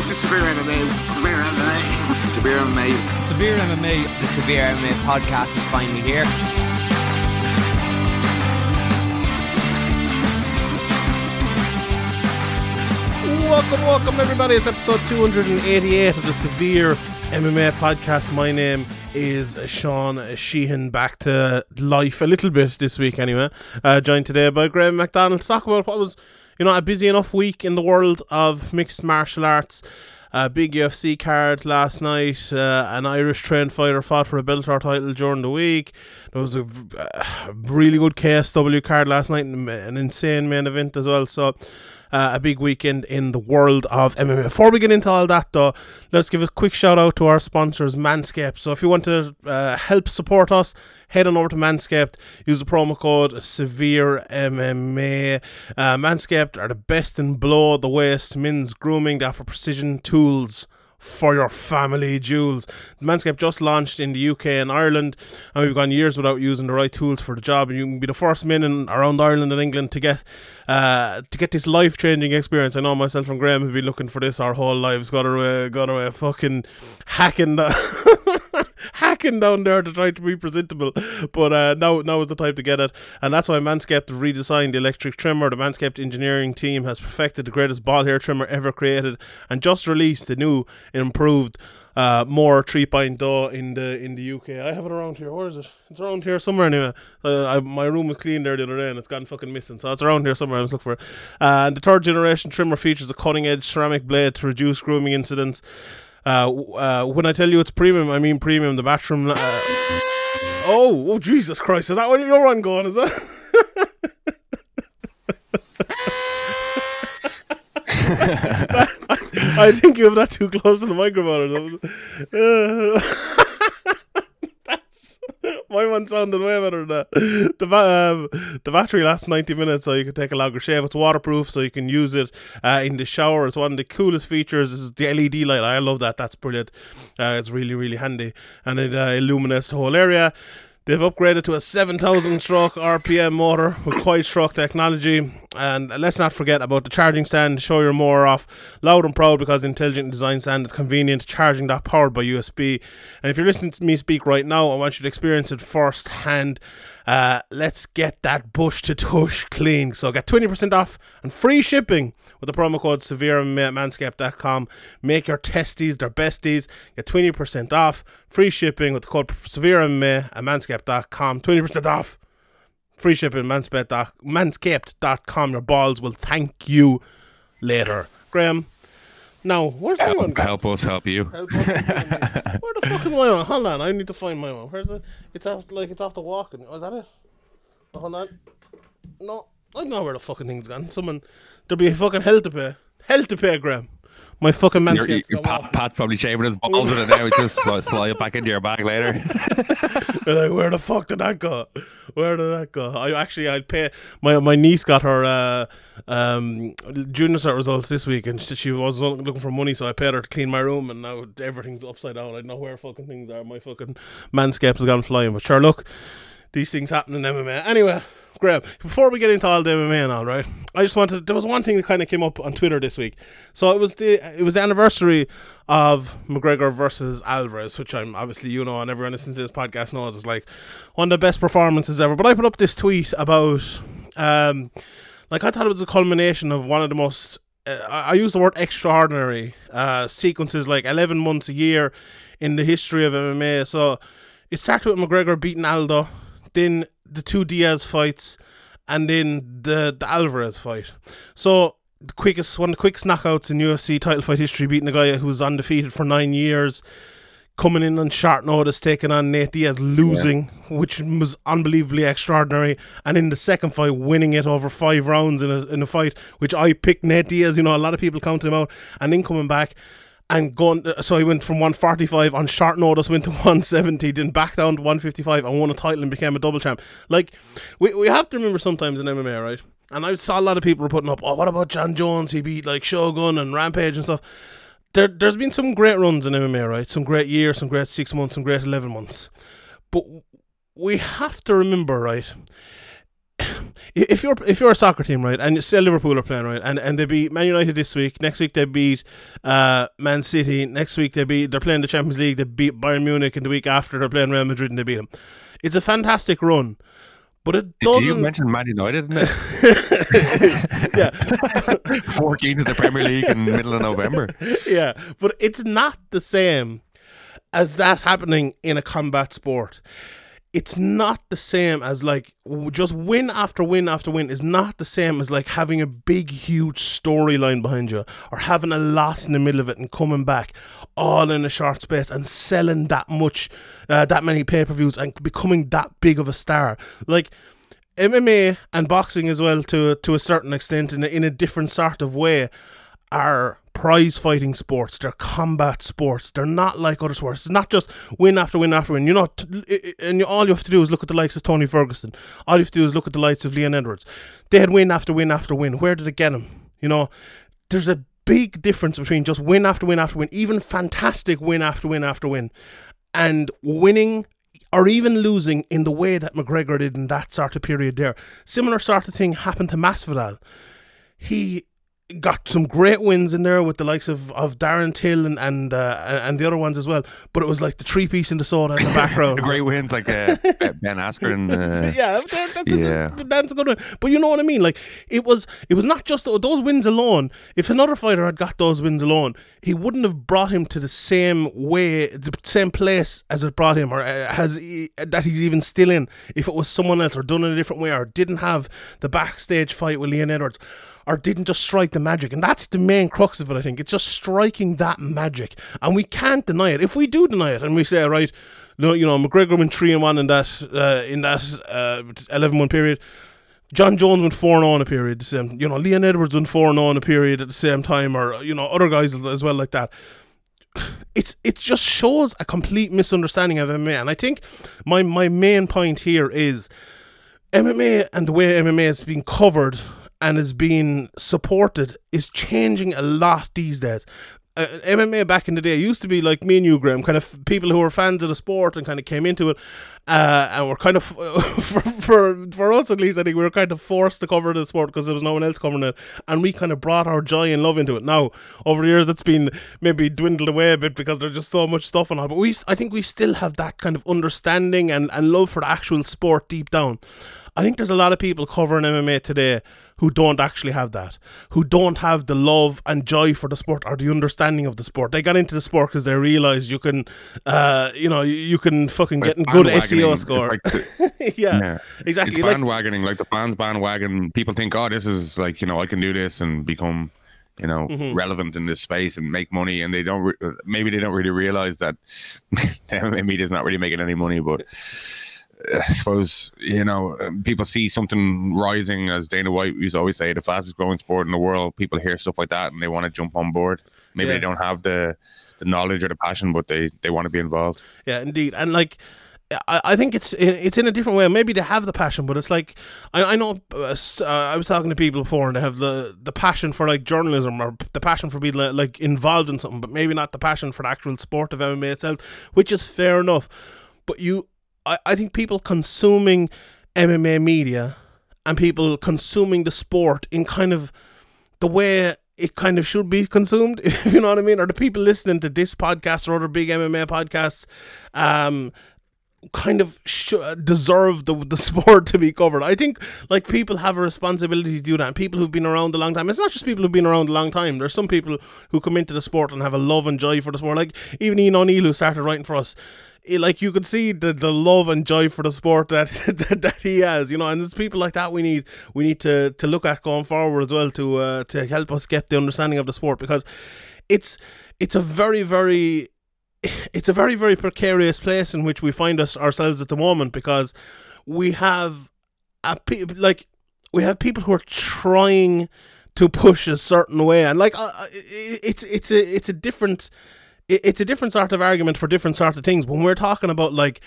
This is Severe MMA. Severe MMA. Severe MMA. Severe MMA. The Severe MMA podcast is finally here. Welcome, welcome, everybody. It's episode 288 of the Severe MMA podcast. My name is Sean Sheehan, back to life a little bit this week, anyway. Uh, joined today by Graham McDonald to talk about what was, you know, a busy enough week in the world of mixed martial arts. A big UFC card last night. Uh, an Irish trained fighter fought for a Bellator title during the week. There was a uh, really good KSW card last night, an insane main event as well. So, uh, a big weekend in the world of MMA. Before we get into all that, though, let's give a quick shout out to our sponsors, Manscaped. So, if you want to uh, help support us, head on over to Manscaped. Use the promo code Severe MMA. Uh, Manscaped are the best in blow the waist men's grooming. They offer precision tools for your family jewels. Manscaped just launched in the UK and Ireland, and we've gone years without using the right tools for the job. And you can be the first men in around Ireland and England to get uh, to get this life changing experience. I know myself and Graham have been looking for this our whole lives. Got away, got away, fucking hacking. The hacking down there to try to be presentable. But uh, now now is the time to get it. And that's why Manscaped have redesigned the electric trimmer. The Manscaped engineering team has perfected the greatest ball hair trimmer ever created and just released the new improved uh, more 3.0 in the in the UK. I have it around here. Where is it? It's around here somewhere anyway. Uh, I, my room was clean there the other day and it's gone fucking missing. So it's around here somewhere. I was looking for it. Uh, and the third generation trimmer features a cutting edge ceramic blade to reduce grooming incidents. Uh, uh, when I tell you it's premium, I mean premium. The bathroom. Uh, oh, oh, Jesus Christ! Is that what you're on going? Is that? I, I think you have that too close to the microphone or something. My one sounded way better than that. The um, the battery lasts ninety minutes, so you can take a longer shave. It's waterproof, so you can use it uh, in the shower. It's one of the coolest features. Is the LED light. I love that. That's brilliant. Uh, it's really really handy, and it uh, illuminates the whole area. They've upgraded to a 7,000 stroke RPM motor with quiet stroke technology. And let's not forget about the charging stand to show your more off. Loud and proud because intelligent design stand is convenient charging that powered by USB. And if you're listening to me speak right now, I want you to experience it firsthand. Uh, let's get that bush to tush clean. So get 20% off and free shipping with the promo code severe at manscaped.com. Make your testes their besties. Get 20% off. Free shipping with the code severe at manscaped.com. 20% off. Free shipping manscaped.com. Your balls will thank you later. Graham. Now, where's my one? Help us help you. Help us. Where the fuck is my one? Hold on, I need to find my one. Where's it? It's off like it's off the walking. Oh, is that it? Oh, hold on. No, I don't know where the fucking thing's gone. Someone there'll be a fucking hell to pay. Hell to pay, Graham. My fucking Your, manscaped. your Pat, Pat probably shaving his balls with it now. Just slide, slide it back into your bag later. like, where the fuck did that go? Where did that go? I actually I'd pay my my niece got her uh, um junior cert results this week and she, she was looking for money so I paid her to clean my room and now everything's upside down. I know where fucking things are. My fucking manscaped has gone flying. But sure look, these things happen in MMA. Anyway, Graham, before we get into all the MMA and all right, I just wanted there was one thing that kind of came up on Twitter this week. So it was the it was the anniversary of McGregor versus Alvarez, which I'm obviously you know and everyone listening to this podcast knows is like one of the best performances ever. But I put up this tweet about um like I thought it was a culmination of one of the most uh, I use the word extraordinary uh, sequences, like 11 months a year in the history of MMA. So it started with McGregor beating Aldo, then the two Diaz fights, and then the, the Alvarez fight. So the quickest one of the quickest knockouts in UFC title fight history, beating a guy who's undefeated for nine years, coming in on short notice, taking on Nate Diaz, losing, which was unbelievably extraordinary, and in the second fight, winning it over five rounds in a in a fight, which I picked Nate Diaz. You know, a lot of people counted him out, and then coming back and going. uh, So he went from 145 on short notice, went to 170, then back down to 155 and won a title and became a double champ. Like we we have to remember sometimes in MMA, right? And I saw a lot of people were putting up, oh, what about Jon Jones? He beat like Shogun and Rampage and stuff. There, there's been some great runs in MMA, right? Some great years, some great six months, some great 11 months. But we have to remember, right? If you're if you're a soccer team, right, and say Liverpool are playing, right, and, and they beat Man United this week, next week they beat uh, Man City, next week they beat they're playing the Champions League, they beat Bayern Munich, and the week after they're playing Real Madrid and they beat them. It's a fantastic run, but it Did doesn't. you mention Man United? Yeah, it? 14 in the Premier League in the middle of November. yeah, but it's not the same as that happening in a combat sport. It's not the same as like just win after win after win is not the same as like having a big huge storyline behind you or having a loss in the middle of it and coming back all in a short space and selling that much uh, that many pay-per-views and becoming that big of a star. Like MMA and boxing as well to to a certain extent in a, in a different sort of way are prize fighting sports. They're combat sports. They're not like other sports. It's not just win after win after win. You know, t- and all you have to do is look at the likes of Tony Ferguson. All you have to do is look at the likes of Leon Edwards. They had win after win after win. Where did it get them? You know, there's a big difference between just win after win after win, even fantastic win after win after win, and winning or even losing in the way that McGregor did in that sort of period there. Similar sort of thing happened to Masvidal. He got some great wins in there with the likes of, of Darren Till and and, uh, and the other ones as well. But it was like the three piece in the soda in the background. The great wins like uh, Ben Askren. Uh, yeah, that- that's, Yeah. A, that's a good one. But you know what I mean? Like it was, it was not just those wins alone. If another fighter had got those wins alone, he wouldn't have brought him to the same way, the same place as it brought him, or uh, has he, that he's even still in. If it was someone else, or done in a different way, or didn't have the backstage fight with Leon Edwards. Or didn't just strike the magic, and that's the main crux of it. I think it's just striking that magic, and we can't deny it. If we do deny it, and we say, right, you know, McGregor went three and one in that uh, in that uh, 11 month period. Jon Jones went four and on a period. The same, you know, Leon Edwards went four and on a period at the same time, or you know, other guys as- as well like that. It's it just shows a complete misunderstanding of MMA, and I think my my main point here is MMA and the way MMA has been covered and is being supported is changing a lot these days. Uh, MMA back in the day used to be like me and you, Graham, kind of people who were fans of the sport and kind of came into it, uh, and were kind of for, for for us at least, I think we were kind of forced to cover the sport because there was no one else covering it, and we kind of brought our joy and love into it. Now over the years, it's been maybe dwindled away a bit because there's just so much stuff and all, but we, I think we still have that kind of understanding and and love for the actual sport deep down. I think there's a lot of people covering MMA today who don't actually have that, who don't have the love and joy for the sport or the understanding of the sport. They got into the sport because they realized you can, uh, you know, you- can fucking get like good bandwagoning. SEO score. like the- yeah, yeah. exactly. It's bandwagoning, like the fans bandwagon. People think, oh, this is like, you know, I can do this and become, you know, Mm-hmm. relevant in this space and make money. And they don't, re- maybe they don't really realize that MMA media is not really making any money. But I suppose, you know, um, people see something rising, as Dana White used to always say, the fastest growing sport in the world. People hear stuff like that and they want to jump on board. Maybe Yeah. they don't have the, the knowledge or the passion, but they, they want to be involved. Yeah, indeed, and like. I, I think it's it's in a different way. Maybe they have the passion, but it's like I, I know uh, uh, I was talking to people before, and they have the, the passion for like journalism or the passion for being like, like involved in something, but maybe not the passion for the actual sport of MMA itself, which is fair enough. But you, I, I think people consuming MMA media and people consuming the sport in kind of the way it kind of should be consumed, if you know what I mean, or the people listening to this podcast or other big MMA podcasts, um, kind of sh- deserve the the sport to be covered. I think like people have a responsibility to do that. And people who've been around a long time. It's not just people who've been around a long time. There's some people who come into the sport and have a love and joy for the sport. Like even Ian O'Neill who started writing for us. Like you could see the, the love and joy for the sport that, that that he has, you know, and it's people like that we need we need to to look at going forward as well to uh, to help us get the understanding of the sport because it's it's a very very it's a very very precarious place in which we find us ourselves at the moment because we have a pe- like we have people who are trying to push a certain way, and like uh, it's it's a it's a different it's a different sort of argument for different sort of things. When we're talking about like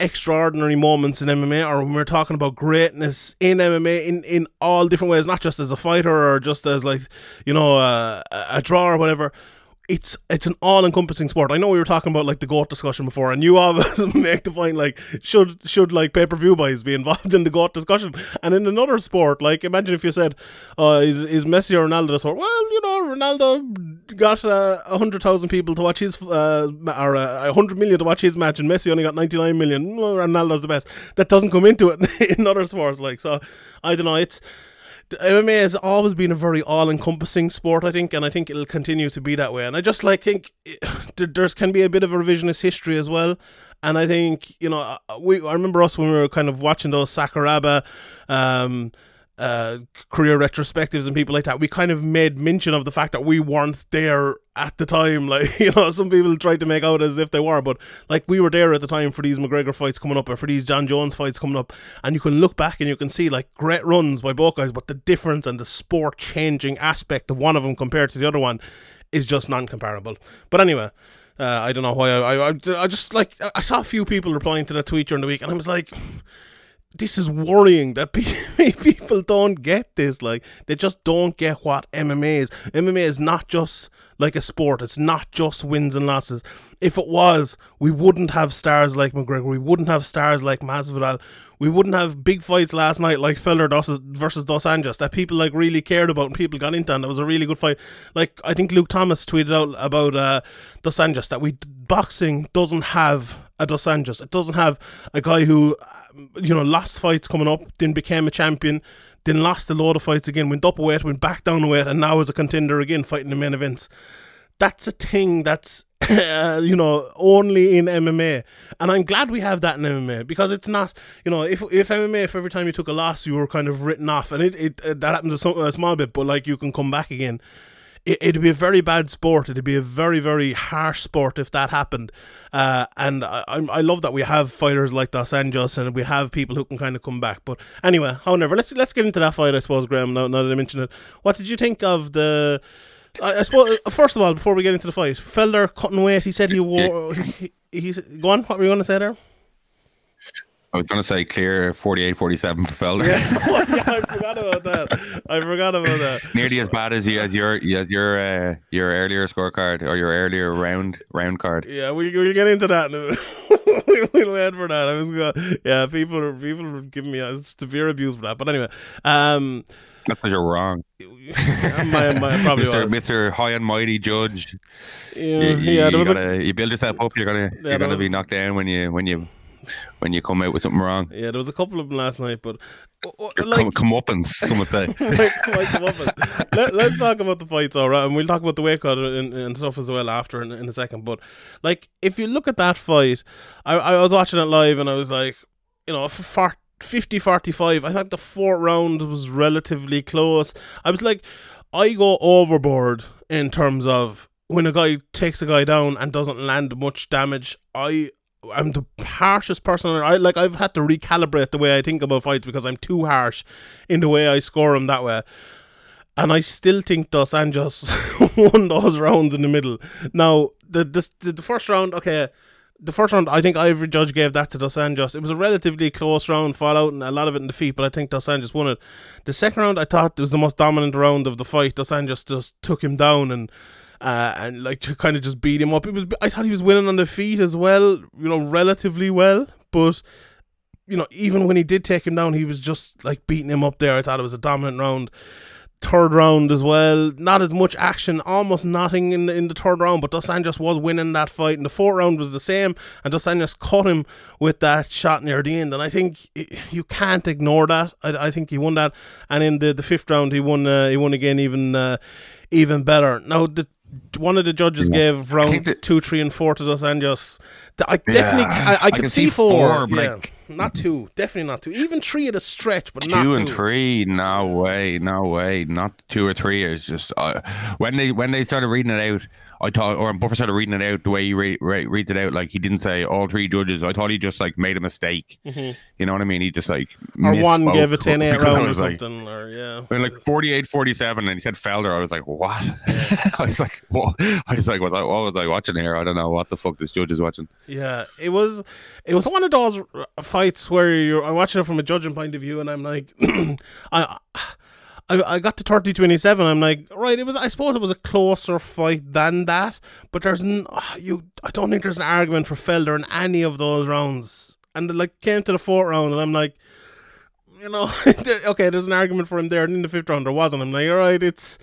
extraordinary moments in MMA, or when we're talking about greatness in MMA in, in all different ways, not just as a fighter or just as like you know uh, a draw or whatever it's it's an all encompassing sport. I know we were talking about like the goat discussion before, and you always make the point like should should like pay per view buys be involved in the goat discussion? And in another sport, like imagine if you said, uh, is is Messi or Ronaldo the sport? Well, you know, Ronaldo got uh, a uh, hundred thousand people to watch his uh, or uh, a hundred million to watch his match, and Messi only got ninety nine million. Ronaldo's the best. That doesn't come into it in other sports, like so. I don't know. It's MMA has always been a very all-encompassing sport, I think, and I think it'll continue to be that way. And I just like think there's can be a bit of a revisionist history as well. And I think you know, we I remember us when we were kind of watching those Sakuraba. Um, uh, career retrospectives and people like that, we kind of made mention of the fact that we weren't there at the time. Like, you know, some people tried to make out as if they were, but like we were there at the time for these McGregor fights coming up and for these Jon Jones fights coming up. And you can look back and you can see like great runs by both guys, but the difference and the sport changing aspect of one of them compared to the other one is just non comparable. But anyway. Uh, I don't know why I, I, I just like I saw a few people replying to that tweet during the week, and I was like, this is worrying that people don't get this. Like, they just don't get what MMA is. MMA is not just like a sport, it's not just wins and losses. If it was, we wouldn't have stars like McGregor, we wouldn't have stars like Masvidal, we wouldn't have big fights last night like Felder versus Dos Anjos that people like really cared about and people got into, and that was a really good fight. Like, I think Luke Thomas tweeted out about uh, Dos Anjos that we boxing doesn't have a Dos Anjos. It doesn't have a guy who, um, you know, lost fights coming up, then became a champion, then lost a load of fights again, went up a weight, went back down a weight, and now is a contender again fighting the main events. That's a thing that's, you know, only in MMA. And I'm glad we have that in MMA because it's not, you know, if if MMA, if every time you took a loss, you were kind of written off, and it, it, it that happens a, a small bit, but like you can come back again it, would be a very bad sport. It'd be a very, very harsh sport if that happened. Uh, and I, I love that we have fighters like Dos Anjos and we have people who can kind of come back. But anyway, however, let's let's get into that fight, I suppose, Graham. Now, now that I mentioned it, what did you think of the? I, I suppose first of all, before we get into the fight, Felder cutting weight. He said he wore. He, he's go on. What were you going to say there? I was going to say clear 48 47 for Felder. Yeah. yeah, I forgot about that. I forgot about that. Nearly as bad as you as your as your uh, your earlier scorecard or your earlier round round card. Yeah, we we'll get into that. we'll, we'll wait for that. I was going, yeah, people are people are giving me a severe abuse for that. But anyway, um, because you're wrong. my, my, probably Mr. Mr. High and Mighty Judge. Yeah, you, yeah. You, gotta, a, you build yourself up. You're gonna yeah, you're gonna was, be knocked down when you when you when you come out with something wrong. Yeah, there was a couple of them last night, but uh, like, come, come up and some would say. Let, us talk about the fights, all right, and we'll talk about the weight cut and, and stuff as well after in, in, a second. But like, if you look at that fight, I, I was watching it live and I was like, you know, for 50 45, I thought the fourth round was relatively close. I was like, I go overboard in terms of when a guy takes a guy down and doesn't land much damage. I I'm the harshest person. I like I've had to recalibrate the way I think about fights because I'm too harsh in the way I score them that way. And I still think Dos Anjos won those rounds in the middle. Now the, the the first round, okay, the first round I think every judge gave that to Dos Anjos. It was a relatively close round, fought out and a lot of it in defeat, but I think Dos Anjos won it. The second round I thought it was the most dominant round of the fight. Dos Anjos just took him down and uh, and like to kind of just beat him up. It was I thought he was winning on the feet as well, you know, relatively well, but you know, even when he did take him down, he was just like beating him up there. I thought it was a dominant round. Third round as well, not as much action, almost nothing in the in the third round. But Dos Anjos was winning that fight, and the fourth round was the same. And Dos Anjos caught him with that shot near the end, and I think you can't ignore that. I, I think he won that, and in the, the fifth round, he won. Uh, he won again, even uh, even better. Now the one of the judges yeah. gave rounds two, three, and four to Dos Anjos. I definitely, yeah. I, I, I, could see, see four. four but yeah. Not two. Definitely not two. Even three at a stretch, but not two two. and three. No way, no way. Not two or three. It's just uh, when they when they started reading it out. I thought, or Buffer started reading it out the way he re- re- reads it out. Like he didn't say all three judges. I thought he just like made a mistake. You know what I mean? He just like Mm-hmm. or one gave it 10 8 round or like- something. or yeah. when like 48 47 and he said Felder I was like what I was like what I was like was I, what was I watching here I don't know what the fuck this judge is watching Yeah, it was it was one of those uh, fights where you're I'm watching it from a judging point of view, and I'm like, I. I, I got to 30 27 I'm like right it was I suppose it was a closer fight than that but there's n- you I don't think there's an argument for Felder in any of those rounds. And it, like came to the fourth round and I'm like you know okay there's an argument for him there. And in the fifth round there wasn't. I'm like all right it's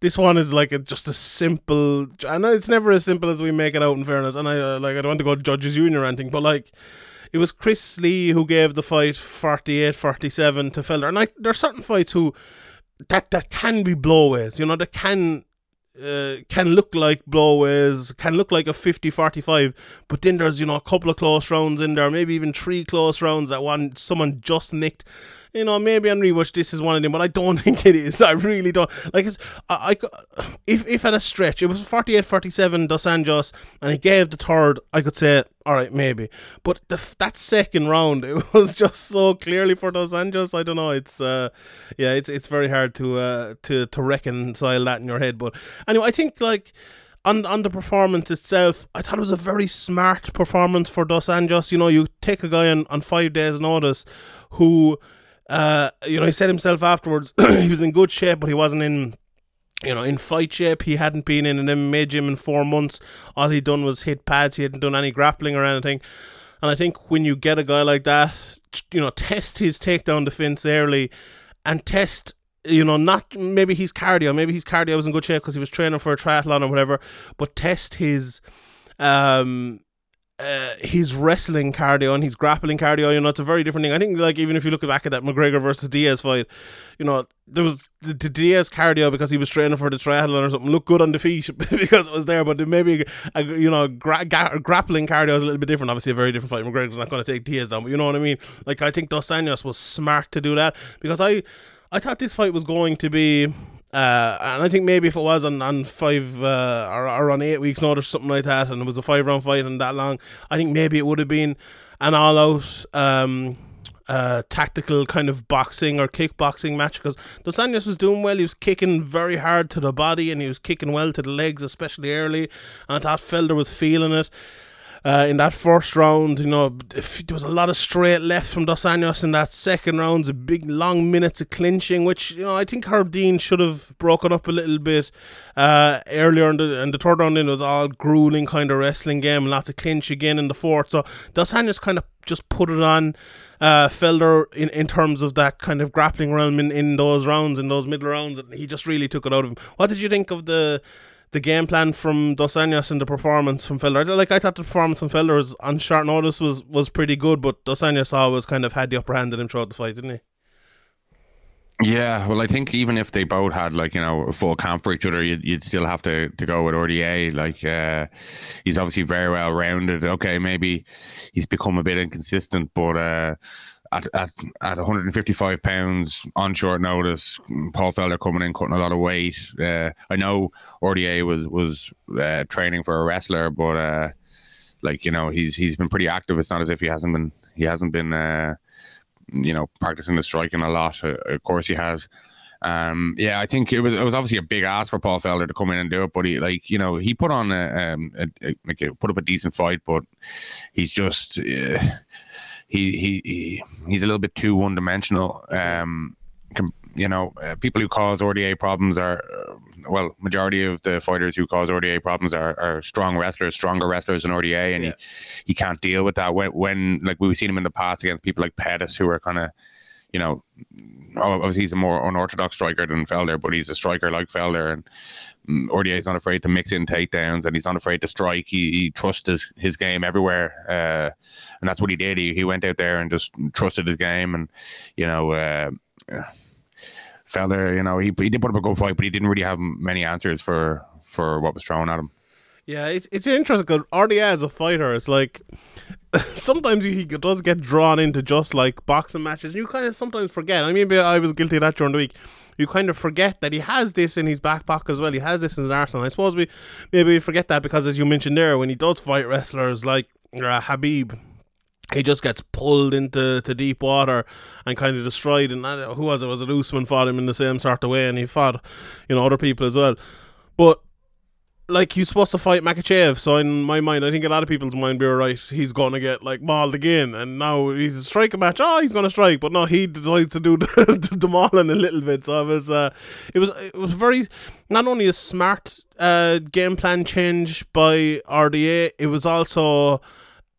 this one is like a, just a simple I know it's never as simple as we make it out in fairness. And I uh, like I don't want to go to judges union or anything but like it was Chris Lee who gave the fight 48 47 to Felder and there are certain fights who that that can be blowaways you know that can uh, can look like blowaways, can look like a 50-45, but then there's, you know, a couple of close rounds in there, maybe even three close rounds that one someone just nicked. You know, maybe on rewatch this is one of them, but I don't think it is. I really don't. Like, it's, I, I, if, if at a stretch, it was 48-47 Dos Anjos, and he gave the third, I could say, all right, maybe. But the, that second round, it was just so clearly for Dos Anjos. I don't know. It's, uh, yeah, it's it's very hard to uh, to to reconcile that in your head. But anyway, I think like on on the performance itself, I thought it was a very smart performance for Dos Anjos. You know, you take a guy on, on five days' notice who, uh, you know, he said himself afterwards he was in good shape, but he wasn't in. You know, in fight shape, he hadn't been in an MMA gym in four months. All he'd done was hit pads. He hadn't done any grappling or anything. And I think when you get a guy like that, you know, test his takedown defense early and test you know not maybe his cardio maybe his cardio was in good shape because he was training for a triathlon or whatever but test his um uh, his wrestling cardio and his grappling cardio, you know, it's a very different thing. I think, like, even if you look back at that McGregor versus Diaz fight, you know, there was the, the Diaz cardio because he was training for the triathlon or something looked good on the feet because it was there, but maybe, a, you know, gra- ga- grappling cardio is a little bit different. Obviously, a very different fight. McGregor's not going to take Diaz down, but you know what I mean? Like, I think Dos Anjos was smart to do that because I, I thought this fight was going to be. Uh, and I think maybe if it was on, on five uh, or, or on eight weeks notice, something like that, and it was a five round fight and that long, I think maybe it would have been an all out um, uh, tactical kind of boxing or kickboxing match because Dos was doing well. He was kicking very hard to the body and he was kicking well to the legs, especially early. And I thought Felder was feeling it. Uh, in that first round, you know, if there was a lot of straight left from Dos Anjos in that second round, a big long minutes of clinching, which you know I think Herb Dean should have broken up a little bit uh, earlier in the in the third round. It was all grueling kind of wrestling game, lots of clinch again in the fourth. So Dos Anjos kind of just put it on uh, Felder in, in terms of that kind of grappling realm in, in those rounds, in those middle rounds, he just really took it out of him. What did you think of the the game plan from Dos Anjos and the performance from Felder. Like I thought the performance from Felder was on short notice was was pretty good, but Dos Anjos always kind of had the upper hand in him throughout the fight, didn't he? Yeah, well, I think even if they both had like you know a full camp for each other, you'd, you'd still have to, to go with RDA. Like uh, he's obviously very well rounded. Okay, maybe he's become a bit inconsistent, but uh, at, at at 155 pounds on short notice, Paul Felder coming in cutting a lot of weight. Uh, I know RDA was was uh, training for a wrestler, but uh, like you know he's he's been pretty active. It's not as if he hasn't been he hasn't been. Uh, you know, practicing the striking a lot. Uh, of course, he has. Um, yeah, I think it was it was obviously a big ask for Paul Felder to come in and do it, but he like you know he put on a, um, a, a like a, put up a decent fight, but he's just uh, he, he he he's a little bit too one dimensional. Um, com- you know, uh, people who cause RDA problems are uh, well, majority of the fighters who cause RDA problems are, are strong wrestlers, stronger wrestlers than RDA, and Yeah. he, he can't deal with that. When, when like we've seen him in the past against people like Pettis, who are kind of, you know, obviously he's a more unorthodox striker than Felder, but he's a striker like Felder, and mm, RDA is not afraid to mix in takedowns, and he's not afraid to strike. He, he trusts his, his game everywhere, uh, and that's what he did. He, he went out there and just trusted his game, and you know. Uh, Felder, you know, he, he did put up a good fight, but he didn't really have many answers for for what was thrown at him. Yeah, it's it's interesting because RDA as a fighter, it's like sometimes he does get drawn into just like boxing matches. You kind of sometimes forget. I mean, I was guilty of that during the week. You kind of forget that he has this in his back pocket as well. He has this in his arsenal. I suppose we maybe we forget that because, as you mentioned there, when he does fight wrestlers like uh, Khabib, he just gets pulled into to deep water and kind of destroyed. And uh, who was it? Was it Usman fought him in the same sort of way, and he fought, you know, other people as well. But like he's supposed to fight Makhachev, so in my mind, I think a lot of people's mind be right. He's to get like mauled again, and now he's a striking match. Oh, he's to strike, but no, he decides to do the, the mauling a little bit. So it was, uh, it was, it was very not only a smart uh, game plan change by RDA, it was also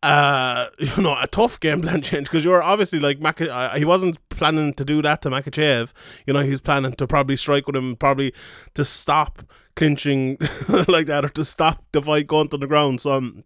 uh, you know, a tough game plan change because you're obviously like Maka- uh, he wasn't planning to do that to Makhachev. You know, he's planning to probably strike with him, probably to stop clinching like that or to stop the fight going to the ground. So um,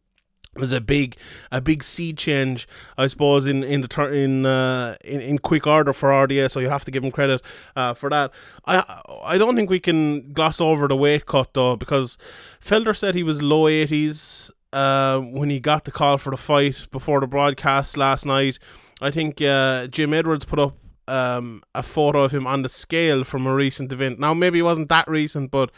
it was a big, a big sea change, I suppose, in in the tur- in, uh, in in quick order for RDA. So you have to give him credit uh, for that. I I don't think we can gloss over the weight cut though, because Felder said he was low eighties uh, when he got the call for the fight before the broadcast last night. I think uh, Jim Edwards put up um, a photo of him on the scale from a recent event. Now, maybe it wasn't that recent, but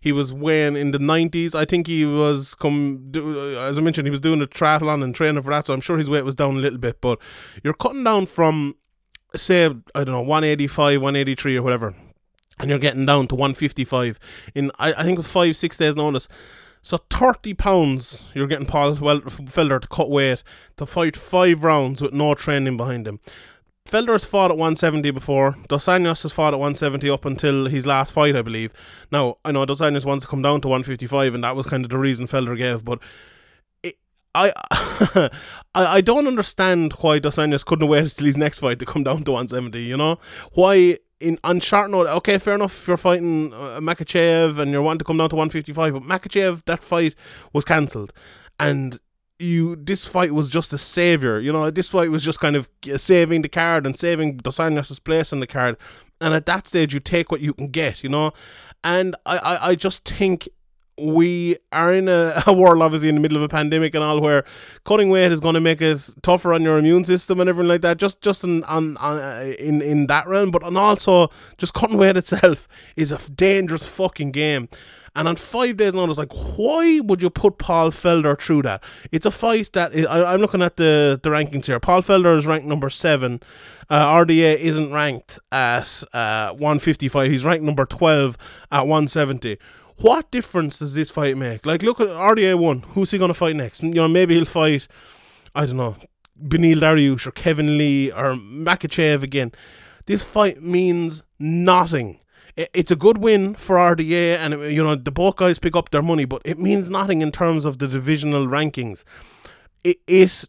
he was weighing in the 90s. I think he was come, do, as I mentioned, he was doing a triathlon and training for that, so I'm sure his weight was down a little bit. But you're cutting down from, say, I don't know, 185, 183 or whatever, and you're getting down to 155 in, I, I think, five, six days' notice. So thirty pounds, you're getting Paul Felder to cut weight to fight five rounds with no training behind him. Felder has fought at 170 before. Dos Anjos has fought at 170 up until his last fight, I believe. Now, I know Dos Anjos wants to come down to 155, and that was kind of the reason Felder gave, but it, I, I I don't understand why Dos Anjos couldn't wait until his next fight to come down to 170, you know? Why, in on short note, okay, fair enough, if you're fighting uh, Makhachev and you're wanting to come down to 155, but Makhachev, that fight was cancelled. And you this fight was just a savior. You know, this fight was just kind of saving the card and saving Dos Anjos' place in the card. And at that stage, you take what you can get. You know, and I I, I just think we are in a, a, world obviously in the middle of a pandemic and all where cutting weight is going to make it tougher on your immune system and everything like that just just in on, on uh, in in that realm but and also just cutting weight itself is a dangerous fucking game and on five days notice, like, why would you put Paul Felder through that? It's a fight that is, I, am looking at the, the rankings here. Paul Felder is ranked number seven. Uh, RDA isn't ranked at uh, 155. He's ranked number 12 at 170. What difference does this fight make? Like, look at RDA one. Who's he going to fight next? You know, maybe he'll fight, I don't know, Beneil Dariush or Kevin Lee or Makhachev again. This fight means nothing it's a good win for RDA, and you know the both guys pick up their money, but it means nothing in terms of the divisional rankings. It, it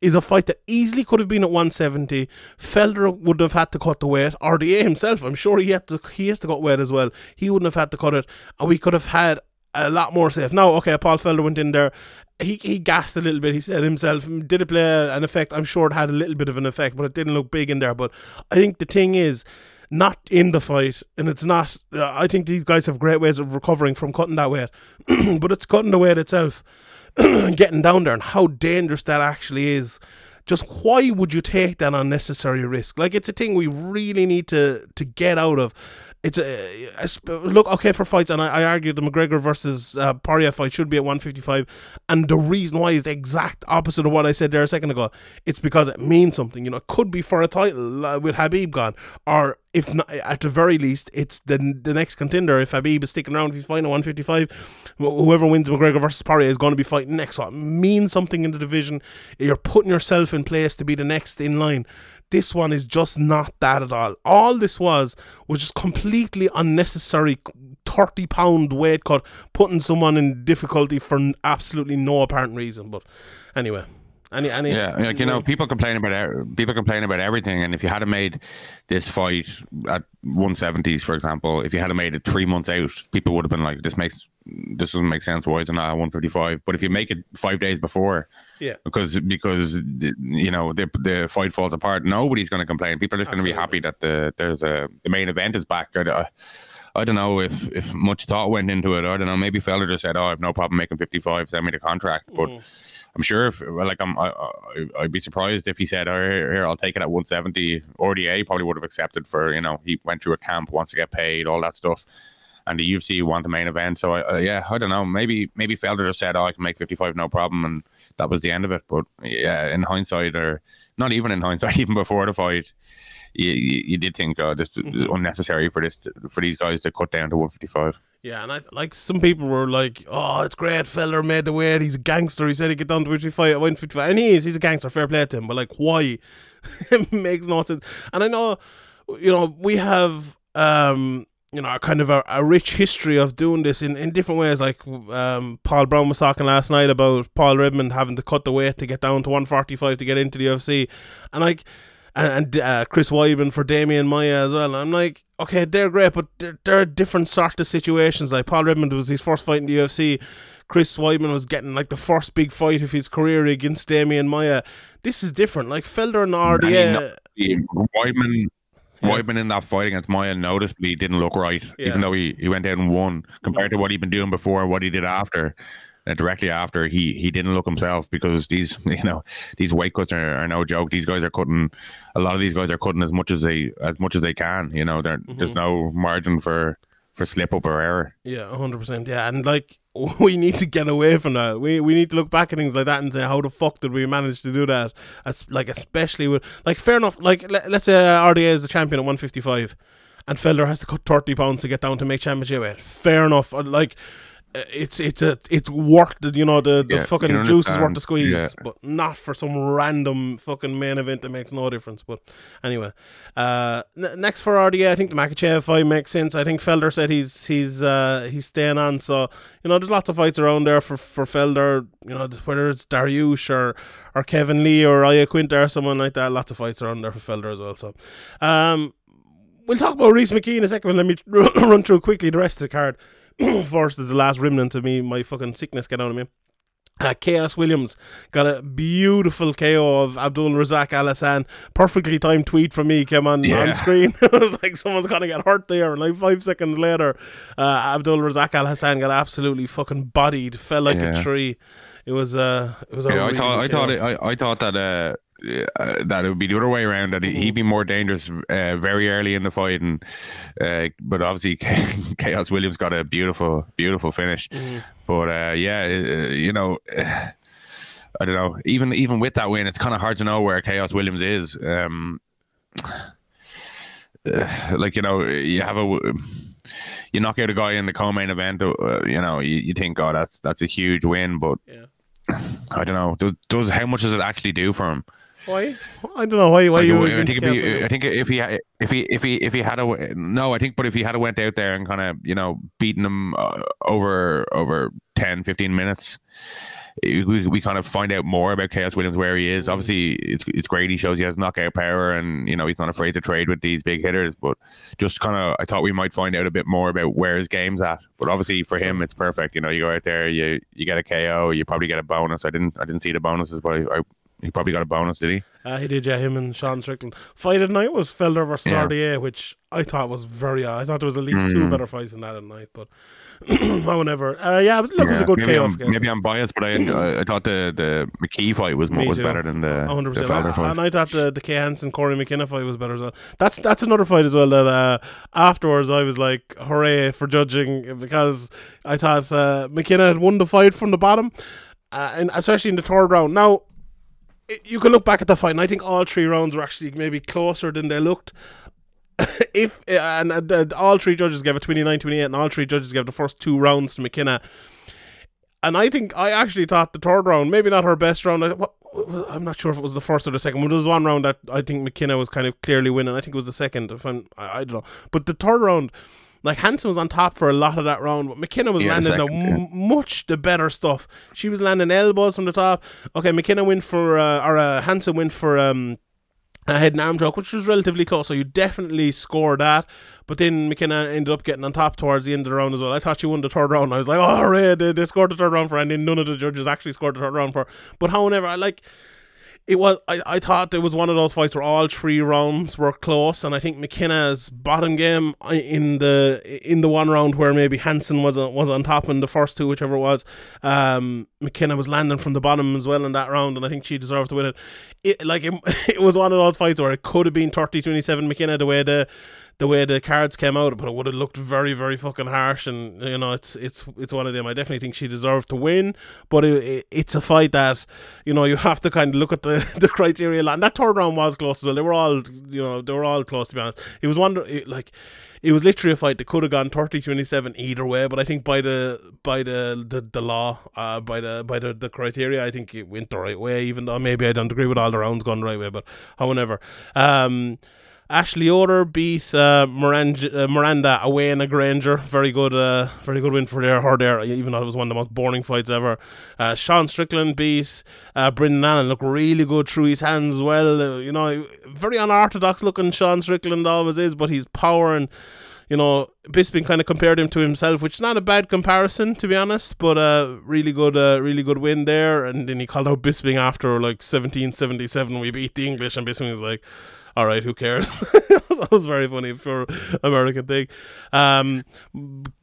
is a fight that easily could have been at 170. Felder would have had to cut the weight. RDA himself, I'm sure he had to he has to cut weight as well. He wouldn't have had to cut it, and we could have had a lot more safe. Now, okay, Paul Felder went in there. He he gassed a little bit. He said himself, mm, did it play an effect? I'm sure it had a little bit of an effect, but it didn't look big in there. But I think the thing is not in the fight, and it's not. Uh, I think these guys have great ways of recovering from cutting that weight, but it's cutting the weight itself, getting down there, and how dangerous that actually is. Just why would you take that unnecessary risk? Like it's a thing we really need to to get out of it's a, a, look okay for fights, and I, I argue the McGregor versus uh, Poirier fight should be at 155, and the reason why is the exact opposite of what I said there a second ago. It's because it means something. You know, it could be for a title uh, with Khabib gone, or if not, at the very least, it's the the next contender. If Khabib is sticking around, if he's fighting at 155, whoever wins McGregor versus Poirier is going to be fighting next. So it means something in the division. You're putting yourself in place to be the next in line. This one is just not that at all. All this was was just completely unnecessary 30 pound weight cut, putting someone in difficulty for absolutely no apparent reason. But anyway. Any, any, yeah, like you know, people complain about people complain about everything, and if you had made this fight at 170s, for example, if you had made it three months out, people would have been like, "This makes this doesn't make sense. Why is it not 155?" But if you make it five days before, yeah, because because you know the the fight falls apart, nobody's going to complain. People are just going to be happy that the there's a the main event is back. I, uh, I don't know if if much thought went into it. I don't know. Maybe Felder just said, "Oh, I have no problem making 55. Send me the contract." But mm-hmm. I'm sure if like I'm, I, I, I'd be surprised if he said, "Oh, here, here, I'll take it at 170." RDA probably would have accepted for you know he went through a camp, wants to get paid, all that stuff. And the UFC want the main event, so I, uh, yeah, I don't know. Maybe maybe Felder just said, "Oh, I can make 55, no problem," and that was the end of it. But yeah, in hindsight, or not even in hindsight, even before the fight, you, you, you did think, "Oh, this is unnecessary for this for these guys to cut down to 155." Yeah, and I like some people were like, "Oh, it's great, Felder made the weight. He's a gangster. He said he'd get down to 55 at 155, and he is. He's a gangster. Fair play to him. But like, why? it makes no sense. And I know, you know, we have um, you know, kind of a, a rich history of doing this in, in different ways. Like um, Paul Brown was talking last night about Paul Redmond having to cut the weight to get down to 145 to get into the UFC, and like. And, uh, Chris Weidman for Demian Maia as well. And I'm like, okay, they're great, but they're, they're different sort of situations. Like Paul Redmond was his first fight in the UFC. Chris Weidman was getting like the first big fight of his career against Demian Maia. This is different. Like Felder and RDA. Weidman, Weidman in that fight against Maia noticeably didn't look right, Yeah. even though he, he went out and won compared to what he'd been doing before and what he did after. Uh, directly after, he he didn't look himself because these you know these weight cuts are, are no joke. These guys are cutting a lot of these guys are cutting as much as they as much as they can. You know, there there's no margin for for slip up or error. Yeah, hundred percent. Yeah, and like we need to get away from that. We we need to look back at things like that and say, how the fuck did we manage to do that? As like especially with like fair enough. Like let, let's say RDA is the champion at one fifty five, and Felder has to cut thirty pounds to get down to make championship. Fair enough. Uh, Like. Uh, It's it's a it's worth the you know the, the Yeah, fucking juice is worth the squeeze, Yeah. but not for some random fucking main event that makes no difference. But anyway, uh, n- next for RDA, I think the Makhachev fight makes sense. I think Felder said he's he's uh, he's staying on, so you know there's lots of fights around there for for Felder. You know whether it's Dariush or or Kevin Lee or Iaquinta or someone like that. Lots of fights around there for Felder as well. So, um, we'll talk about Reese McKee in a second. But Let me run through quickly the rest of the card. First is the last remnant of me, my fucking sickness get out of me. Uh, Khaos Williams got a beautiful KO of Abdul Razak Alhassan. Perfectly timed tweet from me came on, Yeah. on screen. it was like someone's gonna get hurt there. And like five seconds later, uh, Abdul Razak Alhassan got absolutely fucking bodied, fell like a tree. It was uh, it was. A Yeah, I thought I thought it, I, I thought that uh, uh, that it would be the other way around that Mm-hmm. he'd be more dangerous uh, very early in the fight and uh, but obviously Khaos Williams got a beautiful beautiful finish Mm-hmm. but uh, yeah uh, you know I don't know even even with that win it's kind of hard to know where Khaos Williams is um uh, like you know you have a you knock out a guy in the co-main event uh, you know you, you think oh that's that's a huge win but Yeah. I don't know. Does, does how much does it actually do for him? Why? I don't know why. Why Like, you? I think if he, I think if he if he if he if he had a no, I think but if he had a went out there and kind of you know beaten him uh, over over 10, 15 minutes, we, we kind of find out more about Khaos Williams where he is. Obviously, it's it's great. He shows he has knockout power and you know he's not afraid to trade with these big hitters. But just kind of I thought we might find out a bit more about where his game's at. But obviously for him, it's perfect. You know, you go out there, you you get a KO, you probably get a bonus. I didn't I didn't see the bonuses, but I, I he probably got a bonus, did he? Uh, he did, yeah. Him and Sean Strickland. Fight at night was Felder versus Yeah. RDA, which I thought was very. I thought there was at least two Mm. better fights than that at night, but however, uh, yeah, it was, look, it was a good maybe KO. I'm, maybe I'm biased, but I I, I thought the the McKee fight was Me was better than the, the 100%. Felder fight. And I thought the, the Kay Hansen Cory McKenna fight was better as well. That's that's another fight as well that uh, afterwards I was like, hooray for judging because I thought uh, McKenna had won the fight from the bottom, uh, and especially in the third round. Now, you can look back at the fight, and I think all three rounds were actually maybe closer than they looked. if uh, and uh, the, all three judges gave it 29 28 and all three judges gave the first two rounds to McKenna and I think I actually thought the third round, maybe not her best round. I'm not sure if it was the first or the second. But there was one round that I think McKenna was kind of clearly winning. I think it was the second. If I'm, I, I don't know. But the third round, like Hansen was on top for a lot of that round, but McKenna was Yeah, landing the m- much the better stuff. She was landing elbows from the top. Okay, McKenna went for uh, or uh, Hansen went for um a head and arm choke, which was relatively close. So you definitely score that. But then McKenna ended up getting on top towards the end of the round as well. I thought she won the third round. I was like, oh, hooray, they, they scored the third round for her. And then none of the judges actually scored the third round for her. But however, I like. It was I, I thought it was one of those fights where all three rounds were close and I think McKenna's bottom game in the in the one round where maybe Hansen was on, was on top in the first two whichever it was um, McKenna was landing from the bottom as well in that round and I think she deserved to win it, it like it, it was one of those fights where it could have been 30-27 McKenna the way the the way the cards came out, but it would have looked very, very fucking harsh. And you know, it's it's it's one of them. I definitely think she deserved to win, but it, it, it's a fight that you know you have to kind of look at the the criteria. And that third round was close as well. They were all you know they were all close to be honest. It was one it, like it was literally a fight that could have gone 30-27 either way but i think by the by the the, the law uh, by the by the, the criteria i think it went the right way even though maybe i don't agree with all the rounds going the right way but however um Ashley Yoder beat uh, Miranda, uh, Miranda away in a Granger. Very good, uh, very good win for there, her there. Even though it was one of the most boring fights ever. Uh, Sean Strickland beat uh, Brendan Allen. Looked really good through his hands well. Uh, you know, very unorthodox looking. Sean Strickland always is, but he's power and you know, Bisping kind of compared him to himself, which is not a bad comparison to be honest, but uh, really good, uh, really good win there. And then he called out Bisping after like 1777, we beat the English, and Bisping was like, all right, who cares? that was very funny for American thing. Um,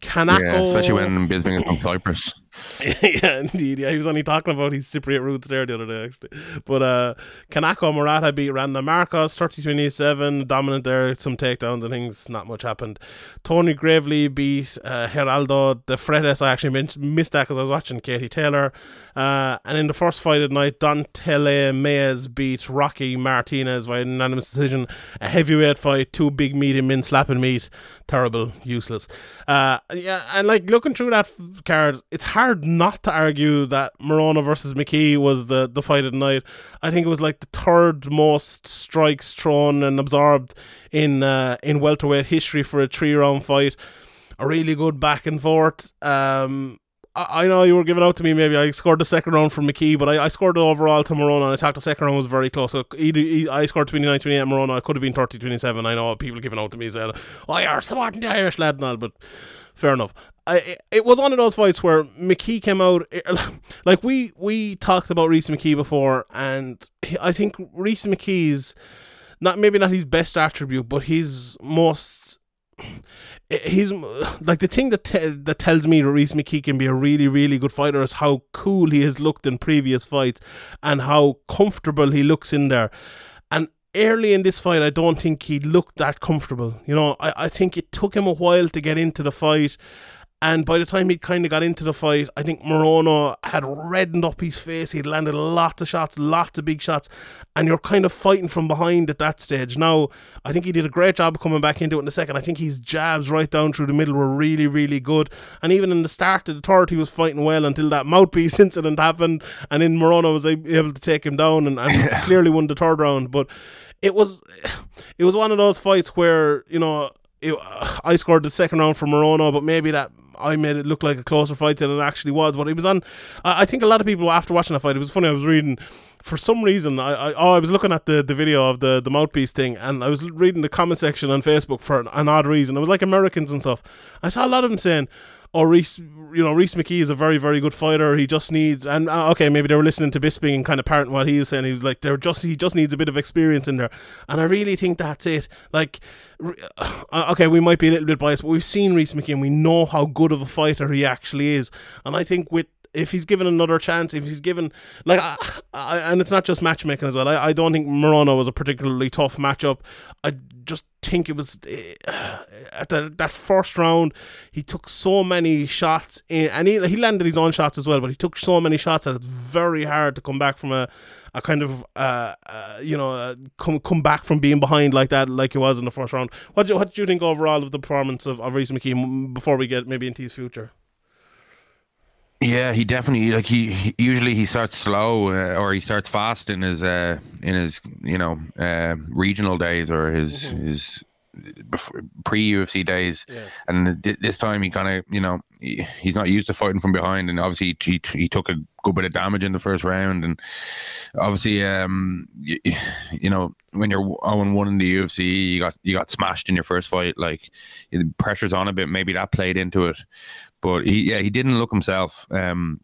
Kanako, yeah, especially when Bisping is from Cyprus. yeah, indeed. Yeah, he was only talking about his Cypriot roots there the other day, actually. But uh, Kanako Murata beat Randa Markos 30 27, dominant there, some takedowns and things, not much happened. Tony Gravely beat uh, Geraldo de Freitas. I actually missed that because I was watching Katie Taylor. Uh, and in the first fight of night, Don'Tale Mayes beat Rocky Martinez by unanimous decision. A heavyweight fight, two big meaty men slapping meat. Terrible, useless. Uh, yeah, and like looking through that card, it's hard not to argue that Morono versus McKee was the, the fight of the night. I think it was like the third most strikes thrown and absorbed in uh, in welterweight history for a three round fight. A really good back and forth. Um, I, know you were giving out to me. Maybe I scored the second round from McKee, but I, I scored it overall to Morono. And I thought the second round was very close. So I scored 29 28 at Morono. I could have been 30 27. I know people giving out to me said, "Oh, you're smart the Irish lad," and all, but fair enough. I, it was one of those fights where McKee came out eh, like we we talked about Rhys McKee before, and I think Rhys McKee's not maybe not his best attribute, but his most Eh, he's like the thing that te- that tells me Rhys McKee can be a really really good fighter is how cool he has looked in previous fights and how comfortable he looks in there. And early in this fight, I don't think he looked that comfortable. You know, I, I think it took him a while to get into the fight and by the time he kind of got into the fight, I think Morono had reddened up his face. He'd landed lots of shots, lots of big shots, and you're kind of fighting from behind at that stage. Now, I think he did a great job coming back into it in the second. I think his jabs right down through the middle were really, really good. And even in the start of the third, he was fighting well until that mouthpiece incident happened, and then Morono was able to take him down and, and clearly won the third round. But it was, it was one of those fights where you know. It, I scored the second round for Morono, but maybe that I made it look like a closer fight than it actually was. But it was on. I, I think a lot of people after watching that fight, it was funny. I was reading for some reason. I, I oh I was looking at the, the video of the the mouthpiece thing, and I was reading the comment section on Facebook for an, an odd reason. It was like Americans and stuff. I saw a lot of them saying oh Rhys, you know Rhys McKee is a very very good fighter. He just needs and uh, okay maybe they were listening to Bisping and kind of parroting what he was saying. He was like they're just he just needs a bit of experience in there, and I really think that's it. Like uh, okay we might be a little bit biased, but we've seen Rhys McKee and we know how good of a fighter he actually is, and I think with if he's given another chance, if he's given like, I, I, and it's not just matchmaking as well. I, I don't think Morono was a particularly tough matchup. I just think it was uh, at the, that first round he took so many shots in, and he he landed his own shots as well. But he took so many shots that it's very hard to come back from a a kind of uh, uh you know uh, come come back from being behind like that like it was in the first round. What do, what did you think overall of the performance of, of Rhys McKee before we get maybe into his future? Yeah, he definitely like he, he usually he starts slow uh, or he starts fast in his uh in his you know uh, regional days or his mm-hmm. his pre UFC days, yeah. and th- this time he kind of you know he, he's not used to fighting from behind, and obviously he, he took a good bit of damage in the first round, and obviously um you, you know when you're 0 one in the UFC, you got you got smashed in your first fight, like the pressure's on a bit, maybe that played into it, but he, yeah, he didn't look himself. Um,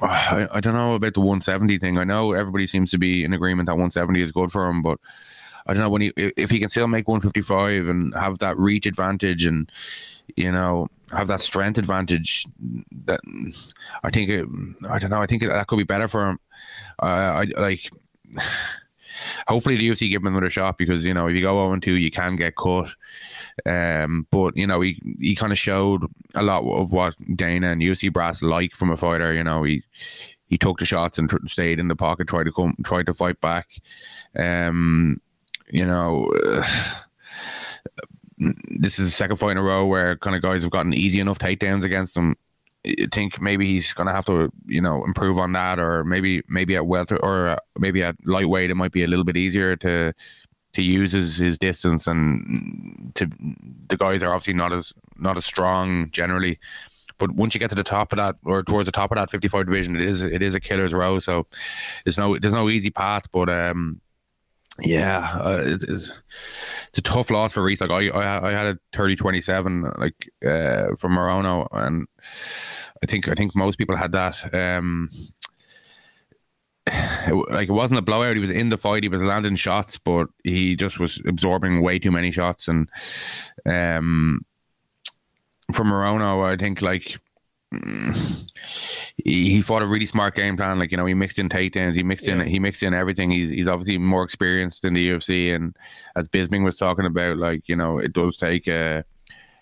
I, I don't know about the 170 thing. I know everybody seems to be in agreement that 170 is good for him, but I don't know when he if he can still make 155 and have that reach advantage and you know have that strength advantage. That I think it, I don't know. I think it, that could be better for him. Uh, I like. Hopefully the UFC give him another shot because you know if you go 0 2 you can get cut. Um, but you know he he kind of showed a lot of what Dana and UFC brass like from a fighter. You know he he took the shots and tr- stayed in the pocket, tried to come, tried to fight back. Um, you know. This is the second fight in a row where kind of guys have gotten easy enough takedowns against him. Think maybe he's going to have to, you know, improve on that, or maybe maybe at welter or uh, maybe at lightweight it might be a little bit easier to to use his, his distance and to the guys are obviously not as not as strong generally. But once you get to the top of that or towards the top of that 55 division, it is it is a killer's row. So there's no there's no easy path. But um, yeah, uh, it's, it's, it's a tough loss for Rhys. Like I, I, I had a 30-27 like uh, from Morono, and I think I think most people had that. Um, it, like it wasn't a blowout. He was in the fight. He was landing shots, but he just was absorbing way too many shots. And um, from Morono, I think like he, he fought a really smart game plan. Like you know, he mixed in takedowns, he mixed yeah. in he mixed in everything. He's he's obviously more experienced in the UFC, and as Bisping was talking about, like you know, it does take uh,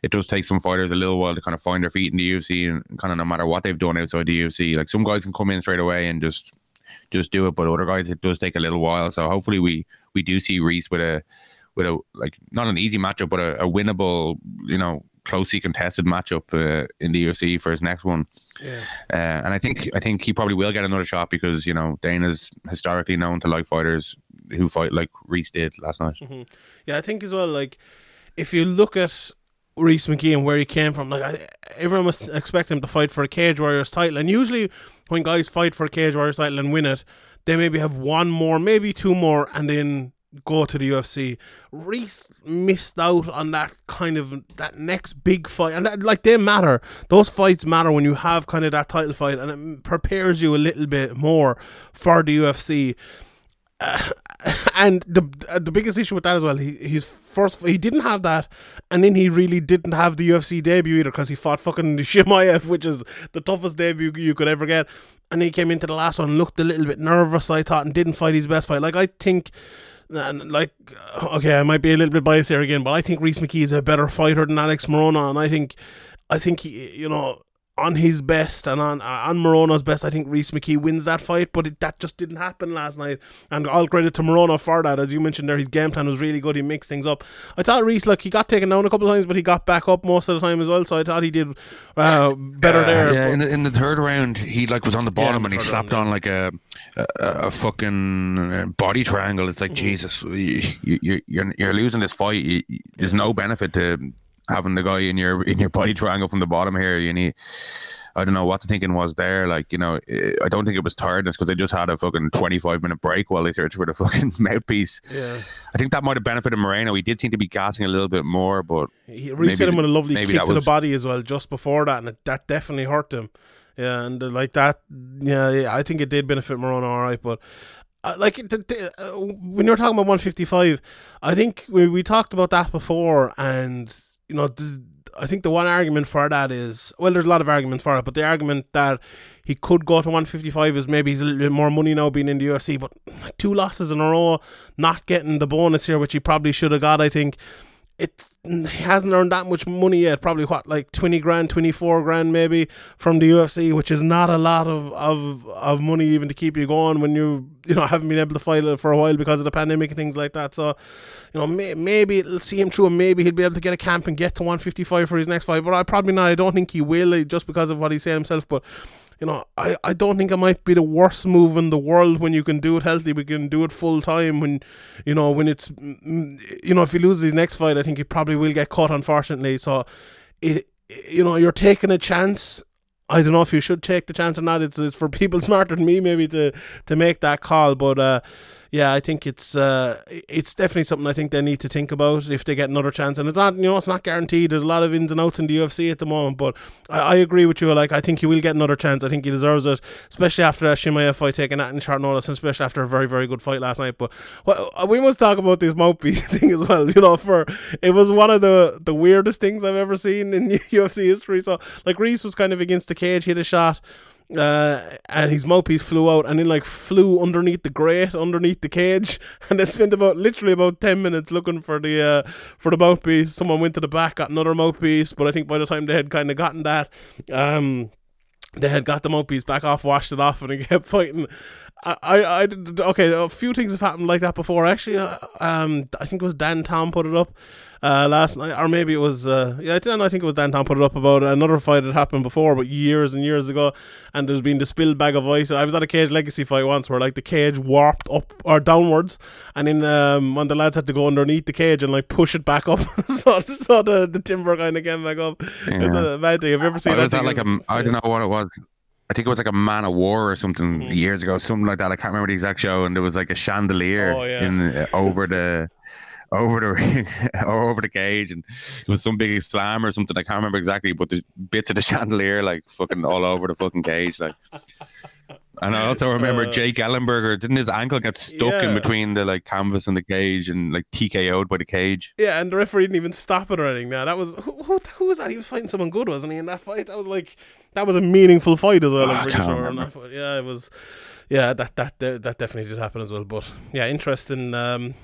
it does take some fighters a little while to kind of find their feet in the UFC, and kind of no matter what they've done outside the UFC, like some guys can come in straight away and just just do it, but other guys it does take a little while. So hopefully we we do see Rhys with a with a like not an easy matchup, but a, a winnable, you know, closely contested matchup uh, in the UFC for his next one. Yeah. Uh, and I think I think he probably will get another shot because you know Dana's historically known to like fighters who fight like Rhys did last night. Mm-hmm. Yeah, I think as well. Like if you look at Rhys McKee and where he came from, like I, everyone must expect him to fight for a Cage Warriors title. And usually when guys fight for a Cage Warriors title and win it, they maybe have one more, maybe two more, and then go to the UFC. Rhys missed out on that kind of that next big fight, and that, like they matter. Those fights matter when you have kind of that title fight, and it prepares you a little bit more for the UFC. Uh, and the uh, the biggest issue with that as well, he he's first he didn't have that, and then he really didn't have the UFC debut either because he fought fucking Chimaev, which is the toughest debut you could ever get. And he came into the last one, looked a little bit nervous, I thought, and didn't fight his best fight. Like I think and like okay, I might be a little bit biased here again, but I think Rhys McKee is a better fighter than Alex Morono, and I think I think he, you know on his best and on on Morono's best, I think Rhys McKee wins that fight, but it, that just didn't happen last night. And all credit to Morono for that, as you mentioned there, his game plan was really good. He mixed things up. I thought Rhys, like he got taken down a couple of times, but he got back up most of the time as well. So I thought he did uh, better uh, there. Yeah, in the, in the third round, he like was on the bottom yeah, and he slapped round, on like a, a, a fucking uh, body triangle. It's like mm-hmm. Jesus, you, you, you're you're losing this fight. You, there's no benefit to having the guy in your in your body triangle from the bottom here. You need. I don't know what the thinking was there. Like, you know, I don't think it was tiredness because they just had a fucking 25 minute break while they searched for the fucking mouthpiece. Yeah. I think that might have benefited Morono. He did seem to be gassing a little bit more, but. He reset him with a lovely kick to was... the body as well just before that, and it, that definitely hurt him. Yeah, and uh, like that, yeah, yeah, I think it did benefit Morono all right, but uh, like the, the, uh, when you're talking about 155, I think we, we talked about that before, and you know, the, I think the one argument for that is well, there's a lot of arguments for it, but the argument that he could go to 155 is maybe he's a little bit more money now being in the UFC, but two losses in a row, not getting the bonus here, which he probably should have got, I think it hasn't earned that much money yet. Probably what like twenty grand, twenty four grand maybe from the UFC, which is not a lot of, of of money even to keep you going when you you know haven't been able to fight it for a while because of the pandemic and things like that. So you know may, maybe it'll see him through and maybe he'll be able to get a camp and get to one fifty five for his next fight. But I probably not. I don't think he will eh, just because of what he said himself. But you know, I, I don't think it might be the worst move in the world when you can do it healthy. We can do it full time when, you know, when it's, you know, if he loses his next fight, I think he probably will get caught, unfortunately. So, it, you know, you're taking a chance. I don't know if you should take the chance or not. It's, it's for people smarter than me maybe to to make that call. But uh, yeah, I think it's uh, it's definitely something I think they need to think about if they get another chance. And it's not, you know, it's not guaranteed. There's a lot of ins and outs in the UFC at the moment, but I, I agree with you. Like, I think he will get another chance. I think he deserves it, especially after that Chimaev fight taking that in short notice, and especially after a very, very good fight last night. But well, we must talk about this mouthpiece thing as well. You know, for it was one of the the weirdest things I've ever seen in UFC history. So, like, Rhys was kind of against the cage, hit a shot uh, and his mouthpiece flew out and then like flew underneath the grate underneath the cage and they spent about literally about 10 minutes looking for the uh, for the mouthpiece someone went to the back got another mouthpiece but i think by the time they had kind of gotten that um they had got the mouthpiece back off washed it off and they kept fighting I, I, I okay. A few things have happened like that before. Actually, uh, um, I think it was Dan Tom put it up uh, last night, or maybe it was uh, yeah, I think it was Dan Tom put it up about another fight that happened before, but years and years ago, and there's been the spilled bag of ice. I was at a cage legacy fight once where like the cage warped up or downwards, and then um, when the lads had to go underneath the cage and like push it back up, so so the, the timber kind of came back up. Yeah. It's a bad thing. Have you ever seen oh, that? that like a, I don't know what it was. I think it was like a Man of War or something mm. years ago, something like that. I can't remember the exact show, and there was like a chandelier oh, yeah. in uh, over the over the ring or over the cage, and it was some big slam or something. I can't remember exactly, but the bits of the chandelier like fucking all over the fucking cage, like. And I also remember uh, Jake Ellenberger. Didn't his ankle get stuck yeah. in between the like canvas and the cage, and like TKO'd by the cage? Yeah, and the referee didn't even stop it or anything. Now that was who, who, who was that? He was fighting someone good, wasn't he? In that fight, that was like that was a meaningful fight as well. Oh, I'm pretty sure. Yeah, it was. Yeah, that that that definitely did happen as well. But yeah, interesting. Um,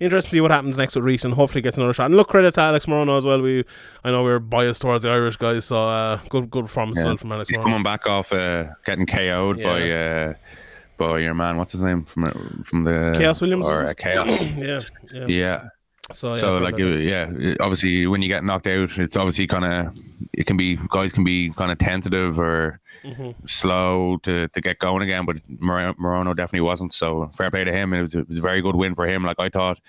interesting to see what happens next with Rhys and hopefully gets another shot. And look, credit to Alex Morono as well. We I know we are biased towards the Irish guys, so uh, good good performance yeah. well from Alex He's Morono. coming back off uh, getting KO'd yeah. by uh, by your man. What's his name from from the Khaos Williams or uh, Khaos? yeah, yeah, yeah. So, yeah, so like yeah, obviously when you get knocked out, it's obviously kind of it can be guys can be kind of tentative or mm-hmm. slow to, to get going again, but Morono definitely wasn't. So fair play to him, and it was, it was a very good win for him. Like I thought,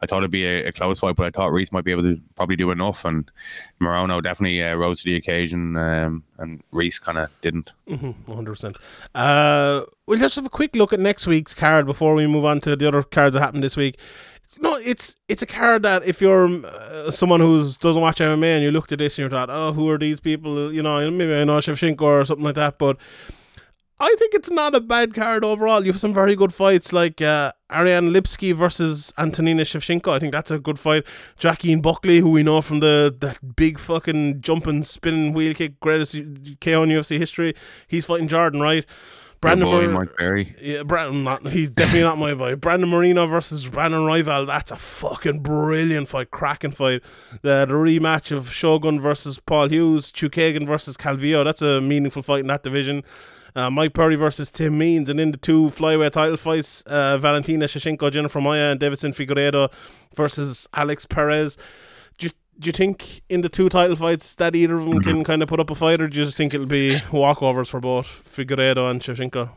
I thought it'd be a, a, close fight, but I thought Rhys might be able to probably do enough, and Morono definitely uh, rose to the occasion, um, and Rhys kind of didn't. Mm-hmm, 100%. Uh, we'll just have a quick look at next week's card before we move on to the other cards that happened this week no, it's it's a card that if you're uh, someone who doesn't watch MMA and you looked at this and you thought, oh, who are these people? You know, maybe I know Shevchenko or something like that, but I think it's not a bad card overall. You have some very good fights like uh, Ariane Lipski versus Antonina Shevchenko. I think that's a good fight. Joaquin Buckley, who we know from the that big fucking jumping, spinning wheel kick, greatest KO in UFC history. He's fighting Jordan Wright? Brandon boy, Mar- Mike Perry. Yeah, Brandon. Not, he's definitely not my boy. Brandon Moreno versus Brandon Royval. That's a fucking brilliant fight, cracking fight. The, the rematch of Shogun versus Paul Hughes, Chookagian versus Calvillo. That's a meaningful fight in that division. Uh, Mike Perry versus Tim Means, and in the two flyweight title fights, uh, Valentina Shevchenko, Jennifer Maia, and Deiveson Figueiredo versus Alex Perez do you think in the two title fights that either of them mm-hmm. can kind of put up a fight, or do you just think it'll be walkovers for both Figueiredo and Shevchenko?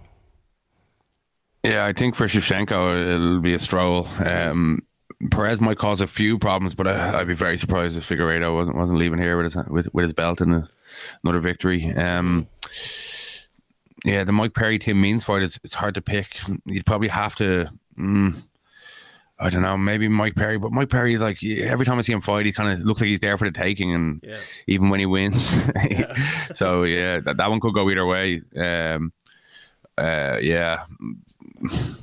Yeah, I think for Shevchenko it'll be a stroll. Um, Perez might cause a few problems, but I, would be very surprised if Figueiredo wasn't wasn't leaving here with his with, with his belt and another victory. Um, yeah, the Mike Perry Tim Means fight is it's hard to pick. You'd probably have to. Mm, I don't know, maybe Mike Perry, but Mike Perry is like every time I see him fight, he kind of looks like he's there for the taking, and yeah. even when he wins, yeah. so yeah, that, that one could go either way. Um, uh, yeah,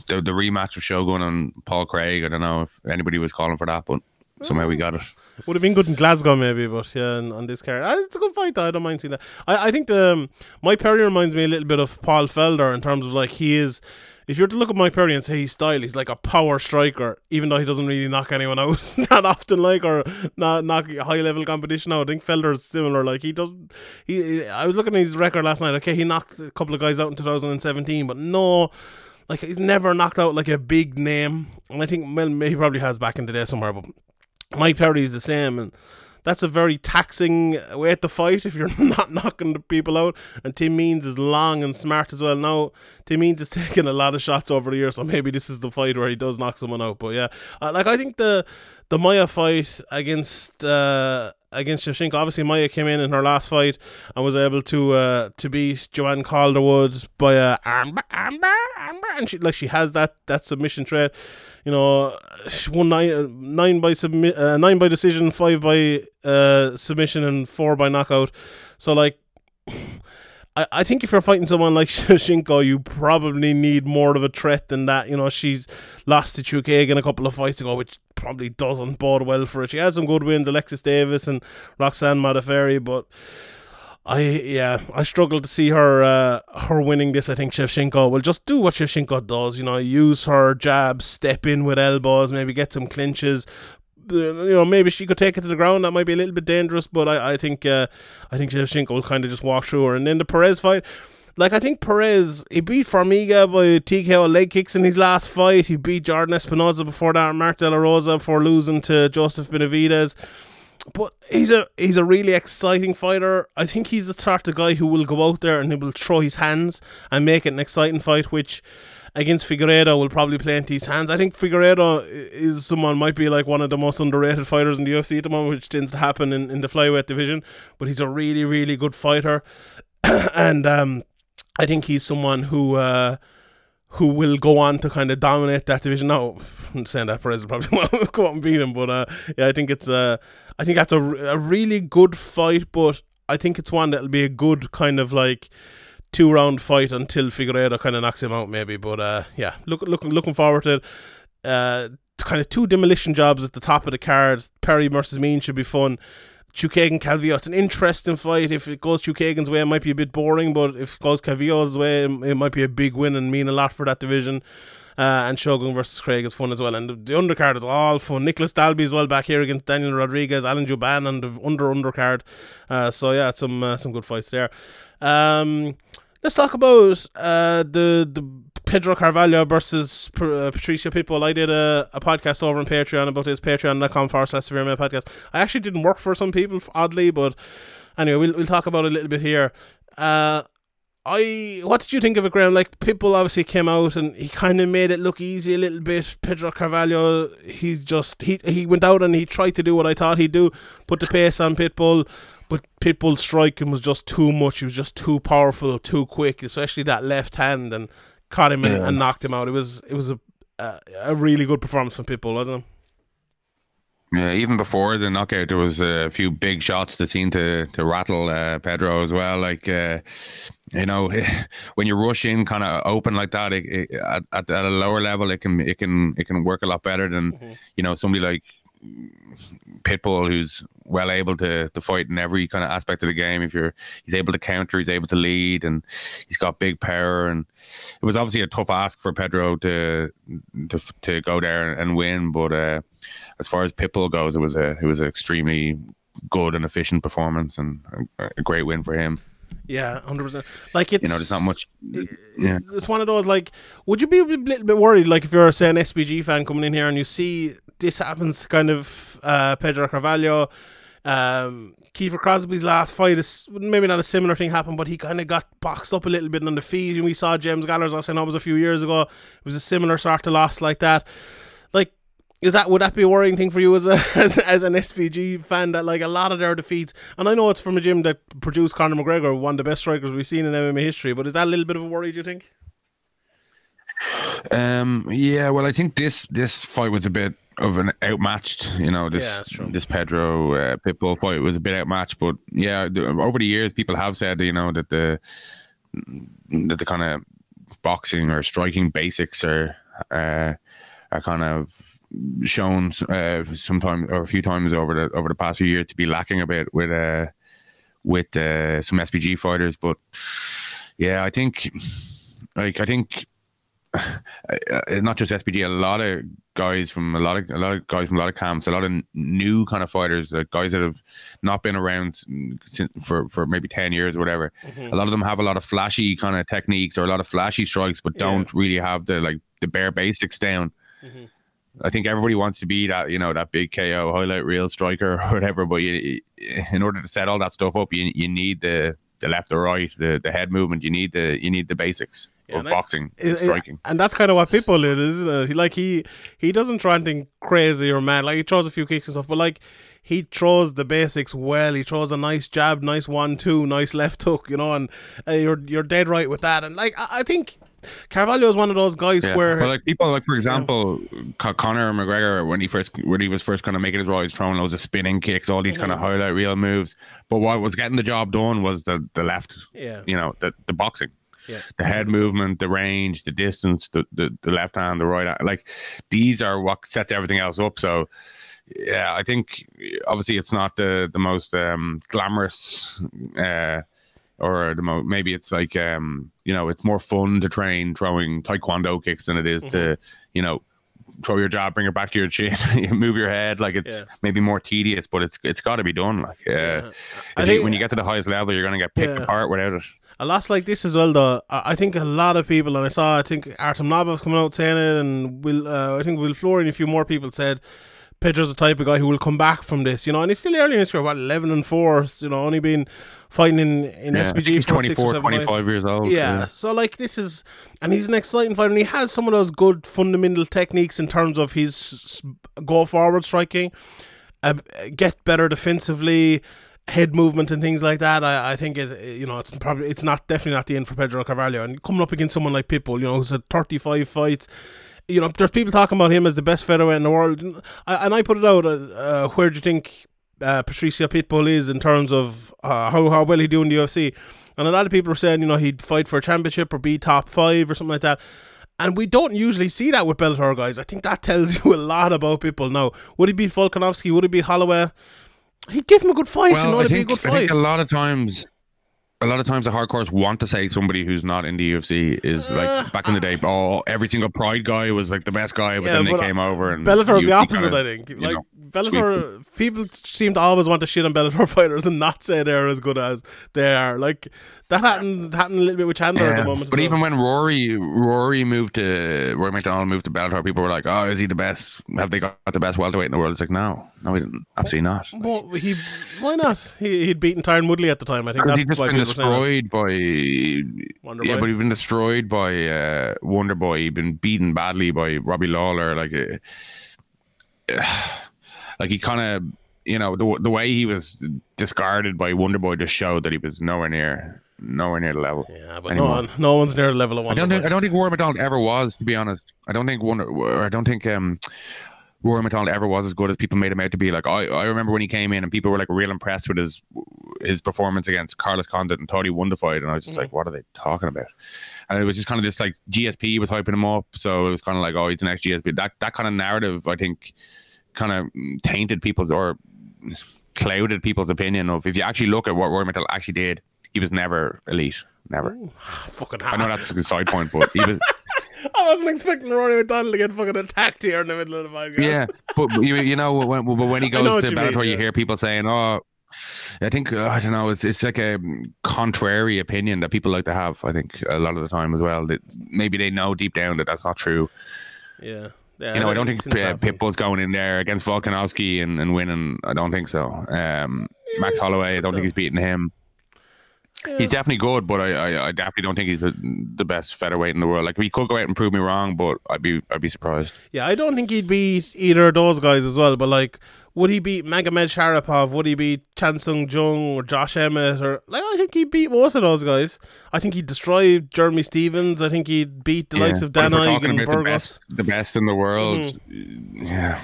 the the rematch of Shogun and Paul Craig. I don't know if anybody was calling for that, but somehow we got it. Would have been good in Glasgow, maybe, but yeah, on, this card, uh, it's a good fight. Though. I don't mind seeing that. I, I think the um, Mike Perry reminds me a little bit of Paul Felder in terms of like he is if you're to look at Mike Perry and say his style, he's like a power striker, even though he doesn't really knock anyone out that often, like or not knock high level competition out. I think Felder's similar. Like he does, he. I was looking at his record last night. Okay, he knocked a couple of guys out in 2017, but no. Like he's never knocked out like a big name, and I think well, he probably has back in the day somewhere. But Mike Perry is the same, and that's a very taxing way to fight if you're not knocking the people out. And Tim Means is long and smart as well. Now, Tim Means has taken a lot of shots over the years, so maybe this is the fight where he does knock someone out. But yeah, uh, like I think the the Maia fight against uh, against Shevchenko. Obviously, Maia came in in her last fight and was able to uh, to beat Joanne Calderwood by a armbar, armbar, and she like she has that that submission threat. You know, she won nine uh, nine by submit uh, nine by decision, five by uh, submission, and four by knockout. So like. I, I think if you're fighting someone like Shinko, you probably need more of a threat than that. You know, she's lost to Chookagian a couple of fights ago, which probably doesn't bode well for it. She had some good wins, Alexis Davis and Roxanne Modafferi, but I yeah, I struggle to see her uh, her winning this. I think Shevchenko will just do what Shevchenko does. You know, use her jab, step in with elbows, maybe get some clinches. Uh, you know, maybe she could take it to the ground. That might be a little bit dangerous, but I, I think uh, I think Shevchenko will kind of just walk through her. And then the Perez fight, like I think Perez, he beat Formiga by TKO leg kicks in his last fight. He beat Jordan Espinoza before that, Mark De La Rosa before losing to Joseph Benavidez but he's a he's a really exciting fighter. I think he's the sort of guy who will go out there and he will throw his hands and make it an exciting fight, which against Figueiredo will probably play into his hands. I think Figueiredo is someone might be like one of the most underrated fighters in the UFC at the moment, which tends to happen in, in the flyweight division. But he's a really really good fighter, and um, I think he's someone who. Uh, who will go on to kind of dominate that division. Now, I'm saying that Perez will probably go out and beat him, but uh, yeah, I think it's uh, I think that's a, a really good fight, but I think it's one that'll be a good kind of like two round fight until Figueiredo kind of knocks him out, maybe. But uh, yeah, look, looking looking forward to it. Uh, kind of two demolition jobs at the top of the card. Perry versus Mean should be fun. Chookagian Calvillo. It's an interesting fight. If it goes Chookagian's way, it might be a bit boring, but if it goes Calvillo's way, it might be a big win and mean a lot for that division. Uh, and Shogun versus Craig is fun as well. And the, the undercard is all fun. Nicholas Dalby as well back here against Daniel Rodriguez, Alan Jouban on the under undercard. Uh, so yeah, some uh, some good fights there. Um, let's talk about uh, the the Pedro Carvalho versus uh, Patricio Pitbull. I did a, a podcast over on Patreon about his patreon.com forward slash severe podcast. I actually didn't work for some people, oddly, but anyway, we'll, we'll talk about it a little bit here. Uh, I what did you think of it, Graham? Like Pitbull obviously came out and he kind of made it look easy a little bit. Pedro Carvalho, he just he he went out and he tried to do what I thought he'd do, put the pace on Pitbull, but Pitbull's striking was just too much. He was just too powerful, too quick, especially that left hand, and caught him and, and knocked him out. It was it was a a, a really good performance from Pitbull, wasn't it? Yeah, even before the knockout, there was a few big shots that seemed to to rattle uh, Pedro as well. Like uh, you know, when you rush in kind of open like that, it, it, at, at, a lower level, it can it can it can work a lot better than mm-hmm. you know somebody like Pitbull, who's well able to to fight in every kind of aspect of the game. If you're, he's able to counter, he's able to lead, and he's got big power. And it was obviously a tough ask for Pedro to to to go there and win. But uh, as far as Pitbull goes, it was a it was an extremely good and efficient performance and a, a great win for him. Yeah, hundred percent. Like it's you know, there's not much. Yeah, it's one of those. Like, would you be a little bit worried, like if you're say an SBG fan coming in here and you see this happens, kind of uh, Pedro Carvalho, um, Kiefer Crosby's last fight is maybe not a similar thing happened, but he kind of got boxed up a little bit on the feet, and we saw James Gallagher's loss. I know it was a few years ago. It was a similar sort of loss like that. Is that would that be a worrying thing for you as a as, as an SBG fan that like a lot of their defeats and I know it's from a gym that produced Conor McGregor, one of the best strikers we've seen in MMA history, but is that a little bit of a worry, do you think? Um yeah, well I think this this fight was a bit of an outmatched, you know, this yeah, this Pedro uh, Pitbull fight was a bit outmatched, but yeah, the, over the years people have said, you know, that the that the kind of boxing or striking basics are uh, are kind of shown uh, sometimes or a few times over the over the past few years to be lacking a bit with uh with uh, some SBG fighters. But yeah, I think like I think not just SBG, a lot of guys from a lot of a lot of guys from a lot of camps, a lot of new kind of fighters, like guys that have not been around for for maybe ten years or whatever. Mm-hmm. A lot of them have a lot of flashy kind of techniques or a lot of flashy strikes, but don't yeah. really have the like the bare basics down. Mm-hmm. I think everybody wants to be that, you know, that big KO highlight reel striker or whatever. But you, in order to set all that stuff up, you you need the the left or right, the, the head movement. You need the you need the basics yeah, of boxing, it, striking, and that's kind of what people is, isn't it? He, like he he doesn't try anything crazy or mad. Like he throws a few kicks and stuff, but like he throws the basics well. He throws a nice jab, nice one two, nice left hook, you know, and uh, you're you're dead right with that. And like I, I think Carvalho is one of those guys Yeah. where well, like people like for example, Con- Conor McGregor when he first when he was first kind of making his rise, throwing loads of spinning kicks, all these kind of highlight reel moves. But what was getting the job done was the the left, yeah, you know, the the boxing. Yeah. The head movement, the range, the distance, the, the, the left hand, the right hand, like these are what sets everything else up. So, yeah, I think obviously it's not the the most um, glamorous, uh, or the mo- maybe it's like um, you know it's more fun to train throwing taekwondo kicks than it is to Mm-hmm. you know throw your jab, bring it back to your chin, you move your head. Like it's Yeah. maybe more tedious, but it's it's got to be done. Like uh, Yeah. I if you- when you get to the highest level, you're gonna get picked Yeah. apart without it. a lot like this as well. Though I think a lot of people, and I saw I think Artem Lobov coming out saying it, and Will uh, I think Will Fleury and a few more people said. Pedro's the type of guy who will come back from this, you know, and he's still early in his career, about 11 and 4, you know, only been fighting in, in Yeah, SBG he's for 24, seven fights. 25 years old. Yeah, so like this is, and he's an exciting fighter, and he has some of those good fundamental techniques in terms of his go forward striking, uh, get better defensively, head movement and things like that. I, I think it, you know, it's probably it's not definitely not the end for Pedro Carvalho, and coming up against someone like Pitbull, you know, who's had thirty five fights. You know, there's people talking about him as the best featherweight in the world, I, and I put it out. Uh, uh, where do you think uh, Patricio Pitbull is in terms of uh, how how well he do in the UFC? And a lot of people are saying, you know, he'd fight for a championship or be top five or something like that. And we don't usually see that with Bellator guys. I think that tells you a lot about people now. Would he beat Volkanovski? Would he beat Holloway? He'd give him a good fight, you know, Well, I it'd be a think, I think fight. a lot of times, a lot of times the hardcores want to say somebody who's not in the UFC is Uh, like back in the day. Oh, every single Pride guy was like the best guy, but Yeah, then they but, uh, came over and Bellator's you- the opposite, kinda- I think. Like know, Bellator, people seem to always want to shit on Bellator fighters and not say they're as good as they are. Like that happened happened a little bit with Chandler at the moment. but even well. when Rory Rory moved to Rory MacDonald moved to Bellator, people were like, "Oh, is he the best? Have they got the best welterweight in the world?" It's like, no, no, he didn't. Absolutely not. Like, he why not? He he'd beaten Tyron Woodley at the time. I think that's he'd just why been people were saying that. destroyed by Wonder yeah, Boy. but he'd been destroyed by uh, Wonder Boy. He'd been beaten badly by Robbie Lawler. Like, uh, like he kind of, you know, the the way he was discarded by Wonder Boy just showed that he was nowhere near nowhere near the level. Yeah, but no one, no one's near the level of I don't think I don't think Rory MacDonald ever was, to be honest. I don't think Wonder. I don't think um. Rory MacDonald ever was as good as people made him out to be. Like I, I remember when he came in and people were like real impressed with his his performance against Carlos Condit and thought he won the fight, and I was just like, what are they talking about? And it was just kind of this like GSP was hyping him up, so it was kind of like, oh, he's the next GSP. That that kind of narrative, I think, kind of tainted people's or clouded people's opinion of if you actually look at what Rory MacDonald actually did, he was never elite, never. Fucking I know that's a side point, but he was. I wasn't expecting Rory MacDonald to get fucking attacked here in the middle of the fight. yeah, but you you know when but when he goes to you mean, Bellator, you yeah. hear people saying, "Oh, I think uh, I don't know." It's it's like a contrary opinion that people like to have. I think a lot of the time as well. That maybe they know deep down that that's not true. Yeah. yeah You know, I don't think uh. Pitbull's going in there against Volkanovski and, and winning. I don't think so. Um, Max Holloway, I don't think he's beating him. He's definitely good, but I, I, I definitely don't think he's the, the best featherweight in the world. Like he could go out and prove me wrong, but I'd be I'd be surprised. Yeah, I don't think he'd beat either of those guys as well. But like, would he beat Magomedsharipov? Would he beat Chan Sung Jung or Josh Emmett? Or like, I think he'd beat most of those guys. I think he'd destroy Jeremy Stephens. I think he'd beat the likes of But Dan if we're Ige talking and about the best, the best in the world, Mm-hmm. yeah.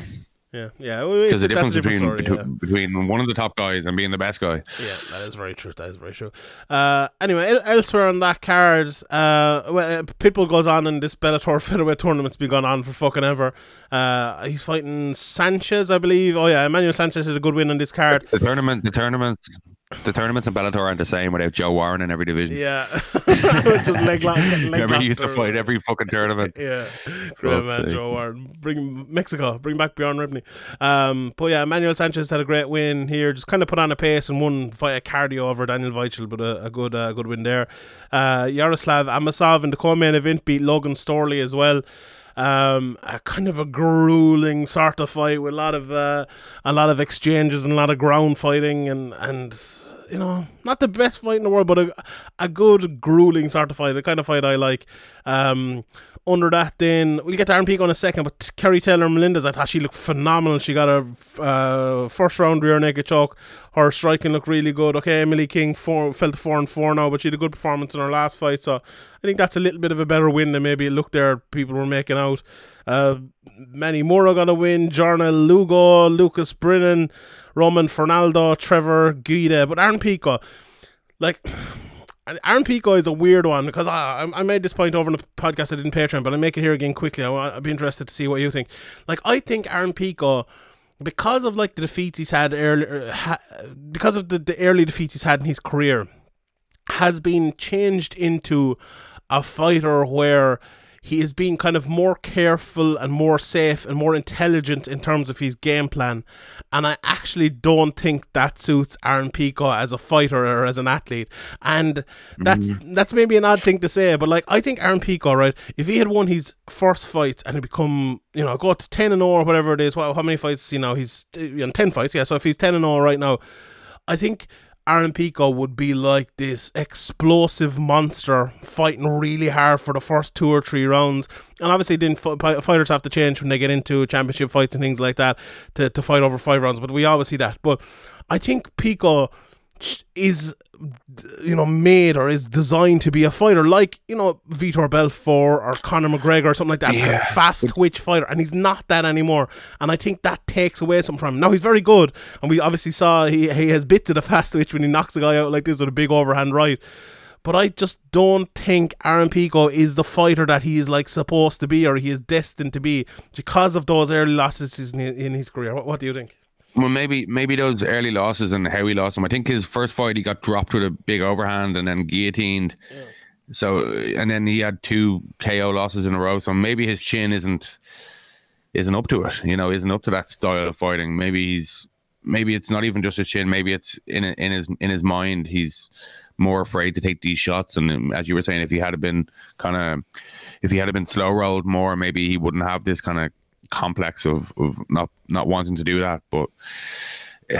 Yeah, yeah. well, it's There's a that's difference between story, between, yeah. between one of the top guys and being the best guy. Yeah, that is very true. That is very true. Uh, anyway, elsewhere on that card, uh, well, uh, Pitbull goes on in this Bellator featherweight tournament's been going on for fucking ever. Uh, he's fighting Sanchez, I believe. Oh yeah, Emmanuel Sanchez is a good win on this card. The tournament, the tournament, the tournaments in Bellator aren't the same without Joe Warren in every division. Yeah, just leg lock. Leg Remember, he used to fight every fucking tournament. Yeah, great man. Joe Warren. Bring Mexico, bring back Bjorn Rebney. Um, but yeah, Emmanuel Sanchez had a great win here. Just kind of put on a pace and won via cardio over Daniel Weichel, but a, a good, uh, good win there. Uh, Yaroslav Amosov in the co-main event beat Logan Storley as well. Um, a kind of a grueling sort of fight with a lot of uh, a lot of exchanges and a lot of ground fighting and and you know, not the best fight in the world, but a, a good grueling sort of fight, the kind of fight I like. Um, under that, then we'll get to Aaron Pico in a second, but Kerry Taylor Melendez, I thought she looked phenomenal. She got a uh, first round rear naked choke. Her striking looked really good. Okay, Emily King four, fell to four and four now, but she had a good performance in her last fight, so I think that's a little bit of a better win than maybe it looked there. People were making out. Uh, many more are going to win. Jarna Lugo, Lucas Brennan, Roman Fernaldo, Trevor Guida, but Aaron Pico, like. Aaron Pico is a weird one because I, I made this point over in the podcast I did in Patreon, but I make it here again quickly. I, I'd be interested to see what you think. Like, I think Aaron Pico, because of like the defeats he's had earlier, ha, because of the, the early defeats he's had in his career, has been changed into a fighter where he is being kind of more careful and more safe and more intelligent in terms of his game plan. And I actually don't think that suits Aaron Pico as a fighter or as an athlete. And that's mm. that's maybe an odd thing to say, but like I think Aaron Pico, right, if he had won his first fights and had become, you know, go to 10 and 0 or whatever it is, well, how many fights, you know, he's you know, 10 fights, yeah. So if he's 10 and 0 right now, I think Aaron Pico would be like this explosive monster fighting really hard for the first two or three rounds. And obviously, didn't fighters have to change when they get into championship fights and things like that to, to fight over five rounds. But we always see that. But I think Pico is you know made or is designed to be a fighter like you know Vitor Belfort or Conor McGregor or something like that. Yeah. fast twitch fighter and he's not that anymore. And I think that takes away something from him. Now he's very good and we obviously saw he, he has bits of the fast twitch when he knocks a guy out like this with a big overhand right. But I just don't think Aaron Pico is the fighter that he is like supposed to be or he is destined to be because of those early losses in his, in his career. What, what do you think well, maybe maybe those early losses and how he lost them. I think his first fight he got dropped with a big overhand and then guillotined. Yeah. So and then he had two KO losses in a row. So maybe his chin isn't isn't up to it. You know, isn't up to that style of fighting. Maybe he's maybe it's not even just his chin. Maybe it's in in his in his mind. He's more afraid to take these shots. And um, as you were saying, if he had been kind of if he had been slow rolled more, maybe he wouldn't have this kind of complex of of not not wanting to do that, but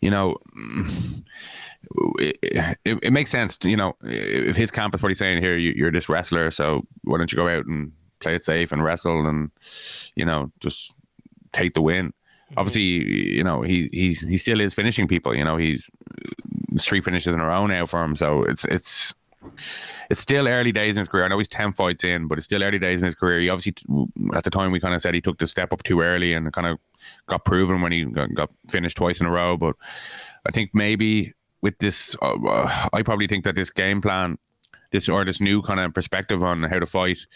you know. It, it, it, makes sense, to, you know. If his camp is what he's saying here, you, you're this wrestler, so why don't you go out and play it safe and wrestle and you know just take the win. Mm-hmm. Obviously, you know he he he still is finishing people. You know he's three finishes in a row now for him, so it's it's it's still early days in his career. I know he's 10 fights in, but it's still early days in his career. He obviously, at the time, we kind of said he took the step up too early and kind of got proven when he got, finished twice in a row. But I think maybe with this, uh, uh, I probably think that this game plan, this or this new kind of perspective on how to fight,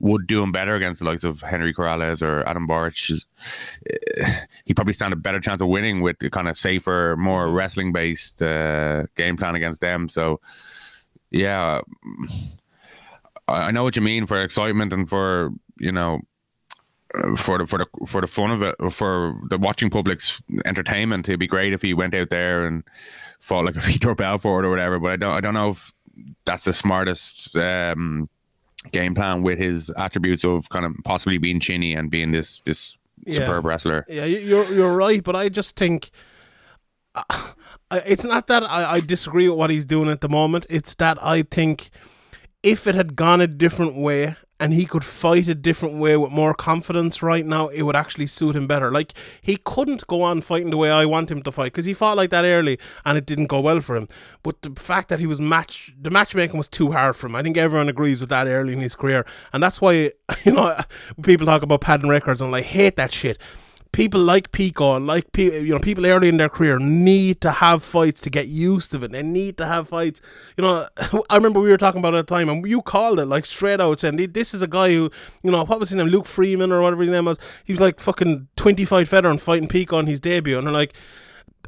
would do him better against the likes of Henry Corrales or Adam Boric. Uh, he probably stand a better chance of winning with the kind of safer, more wrestling based uh, game plan against them. So yeah, I know what you mean for excitement and for you know for the for the for the fun of it for the watching public's entertainment. It'd be great if he went out there and fought like a Vitor Belfort or whatever. But I don't I don't know if that's the smartest um, game plan with his attributes of kind of possibly being chinny and being this this yeah. superb wrestler. Yeah, you're you're right, but I just think. It's not that I, I disagree with what he's doing at the moment. It's that I think if it had gone a different way and he could fight a different way with more confidence right now, it would actually suit him better. Like he couldn't go on fighting the way I want him to fight because he fought like that early and it didn't go well for him. But the fact that he was match, the matchmaking was too hard for him. I think everyone agrees with that early in his career, and that's why you know people talk about padding records and I like, hate that shit people like Pico and like you know people early in their career need to have fights to get used to it. They need to have fights. You know, I remember we were talking about it at the time, and you called it like straight out saying this is a guy who you know what was his name, Luke Freeman or whatever his name was. He was like fucking twenty fight veteran fighting Pico on his debut, and they're like.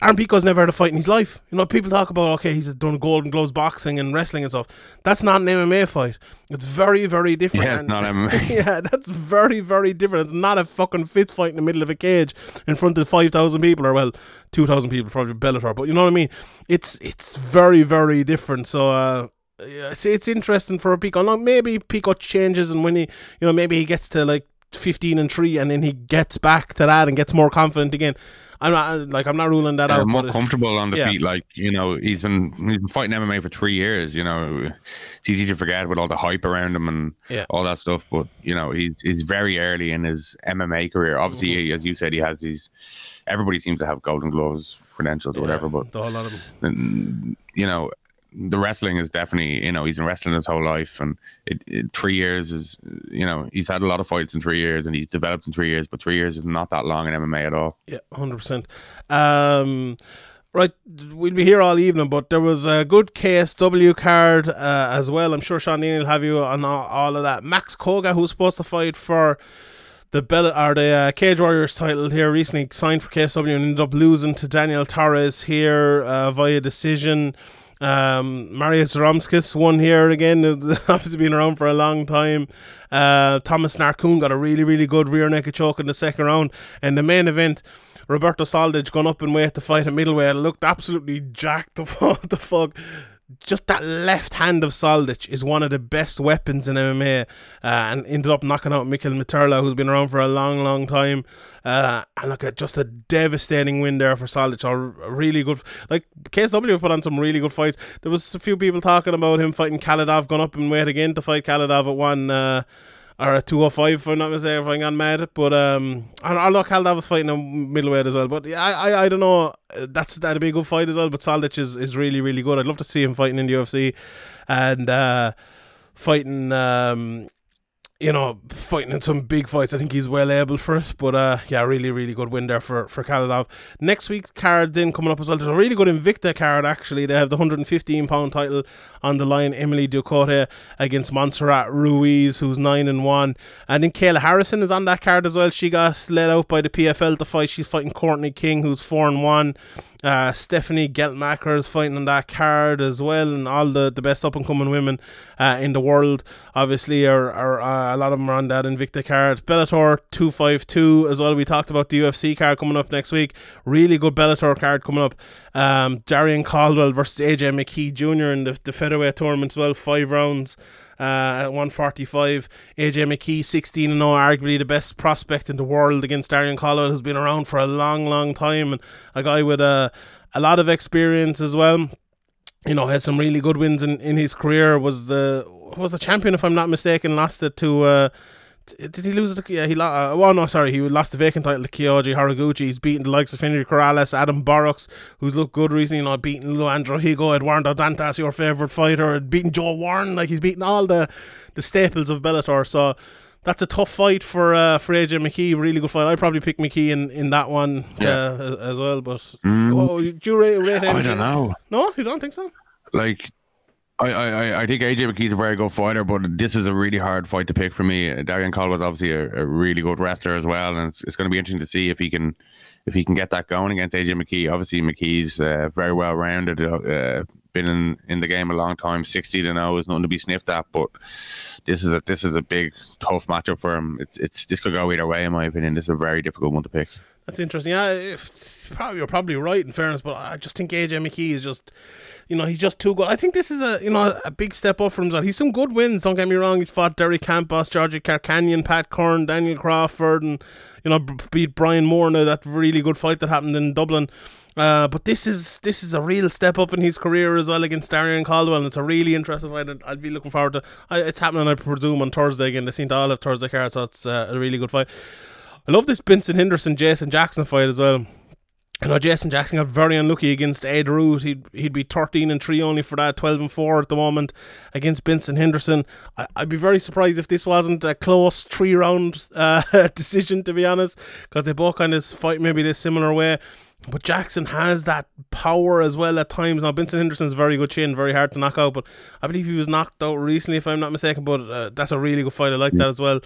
Aaron Pico's never had a fight in his life. You know, people talk about okay, he's done Golden Gloves boxing and wrestling and stuff. That's not an MMA fight. It's very, very different. Yeah, and, not MMA. yeah, that's very, very different. It's not a fucking fist fight in the middle of a cage in front of five thousand people, or well, two thousand people probably Bellator. But you know what I mean? It's it's very, very different. So. uh yeah, see, it's interesting for a Pico. Now, maybe Pico changes, and when he, you know, maybe he gets to like fifteen and three, and then he gets back to that and gets more confident again. I'm not like I'm not ruling that uh, out. more it- comfortable on the yeah. feet. Like you know, he's been he's been fighting MMA for three years. You know, it's easy to forget with all the hype around him and Yeah. all that stuff. But you know, he's he's very early in his MMA career. Obviously, Mm-hmm. as you said, he has these. Everybody seems to have Golden Gloves credentials or whatever. But the whole lot of them. you know, the wrestling is definitely you know he's been wrestling his whole life, and it, it, three years is you know he's had a lot of fights in three years, and he's developed in three years. But three years is not that long in MMA at all. Yeah, hundred percent. Um, right, we'll be here all evening, but there was a good KSW card uh, as well. I'm sure Sean will have you on all, of that. Max Coga, who's supposed to fight for the Bell or the uh, Cage Warriors title here, recently signed for KSW and ended up losing to Daniel Torres here uh, via decision. Um, Marius Romskis won here again. Obviously been around for a long time. Uh, Tomasz Narkun got a really, really good rear naked choke in the second round. And the main event, Roberto Soldić gone up in weight to fight at middleweight. Looked absolutely jacked. The fuck. Just that left hand of Soldić is one of the best weapons in MMA, uh, and ended up knocking out Mikhail Materla, who's been around for a long, long time. Uh, and look at just a devastating win there for Soldić. A really good, like KSW put on some really good fights. There was a few people talking about him fighting Khalidov, going up in weight again to fight Khalidov at one. Uh, or a 205 if I'm not mistaken if I got mad but um I, I look Khalidov was fighting a middleweight as well but yeah I, I, I don't know that's that'd be a good fight as well but Soldić is, is really really good. I'd love to see him fighting in the UFC and uh fighting um you know, fighting in some big fights. I think he's well able for it. But uh, yeah, really, really good win there for for Khalidov. Next week's card then coming up as well. There's a really good Invicta card actually. They have the 115 pound title on the line. Emily Ducote against Montserrat Ruiz, who's nine and one. And then Kayla Harrison is on that card as well. She got let out by the PFL to fight. She's fighting Courtney King, who's four and one. Uh, Stephanie Geltmacher is fighting on that card as well, and all the, the best up and coming women uh, in the world, obviously, are, are uh, a lot of them are on that Invicta card. Bellator 252 as well. We talked about the UFC card coming up next week. Really good Bellator card coming up. Um, Darrion Caldwell versus AJ McKee Jr. in the, the featherweight tournament as well, five rounds uh, at 145. AJ McKee, 16 and 0, arguably the best prospect in the world against Darrion Caldwell, who's been around for a long, long time, and a guy with a, a lot of experience as well. You know, had some really good wins in, in his career. Was the was the champion, if I'm not mistaken. Lost it to. Uh, did he lose it? to- Yeah, he lost. Uh, well, no, sorry, he lost the vacant title to Kyoji Horiguchi. He's beaten the likes of Henry Corrales, Adam Borics, who's looked good recently. You know, beaten Leandro Higo, Eduardo Dantas, your favorite fighter, and beaten Joe Warren. Like he's beaten all the the staples of Bellator. So that's a tough fight for uh, for AJ McKee. Really good fight. I probably pick McKee in, in that one Yeah. uh, as well. But Mm. oh, do you rate, rate him? I don't know. No, you don't think so? Like, I, I, I- think AJ McKee's a very good fighter, but this is a really hard fight to pick for me. Darrion Caldwell's obviously a, a really good wrestler as well, and it's, it's going to be interesting to see if he can if he can get that going against AJ McKee. Obviously, McKee's uh, very well rounded, uh, been in, in the game a long time. Sixty to know is nothing to be sniffed at, but this is a this is a big tough matchup for him. It's it's this could go either way in my opinion. This is a very difficult one to pick. That's interesting. Yeah, probably you're probably right in fairness, but I just think AJ McKee is just, you know, he's just too good. I think this is a you know a big step up for him. He's some good wins. Don't get me wrong. He's fought Derek Campos, Georgi Karakhanyan, Pat Curran, Daniel Crawford, and you know beat Brian Moore. Now that really good fight that happened in Dublin. Uh, but this is this is a real step up in his career as well against Darrion Caldwell. And it's a really interesting fight. and I'd be looking forward to. I, it's happening, I presume, on Thursday again. They seem to all have Thursday cards, so it's uh, a really good fight. I love this Benson Henderson Jason Jackson fight as well. I know Jason Jackson got very unlucky against Ed Ruth. He'd he'd be thirteen and three only for that, twelve and four at the moment against Benson Henderson. I, I'd be very surprised if this wasn't a close three round uh, decision, to be honest, because they both kind of fight maybe this similar way. But Jackson has that power as well at times. Now Benson Henderson's very good chin, very hard to knock out. But I believe he was knocked out recently, if I'm not mistaken. But uh, that's a really good fight. I like that as well.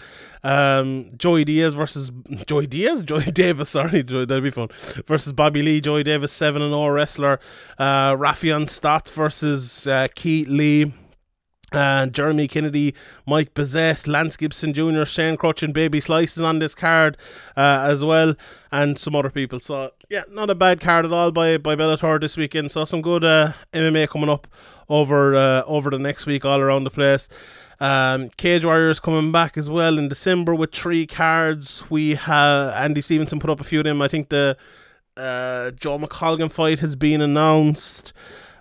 Um, Joey Diaz versus Joey Diaz, Joey Davis. Sorry, Joey, that'd be fun. Versus Bobby Lee, Joey Davis, seven and zero wrestler. Uh, Raufeon Stots versus uh, Keith Lee. And Jeremy Kennedy, Mike Bazette, Lance Gibson Jr., Shane Crutch, and Baby Slices on this card uh, as well, and some other people. So yeah, not a bad card at all by by Bellator this weekend. So some good uh, MMA coming up over uh, over the next week all around the place. Um, Cage Warriors coming back as well in December with three cards. We have Andy Stevenson put up a few of them. I think the uh, Joe McColgan fight has been announced.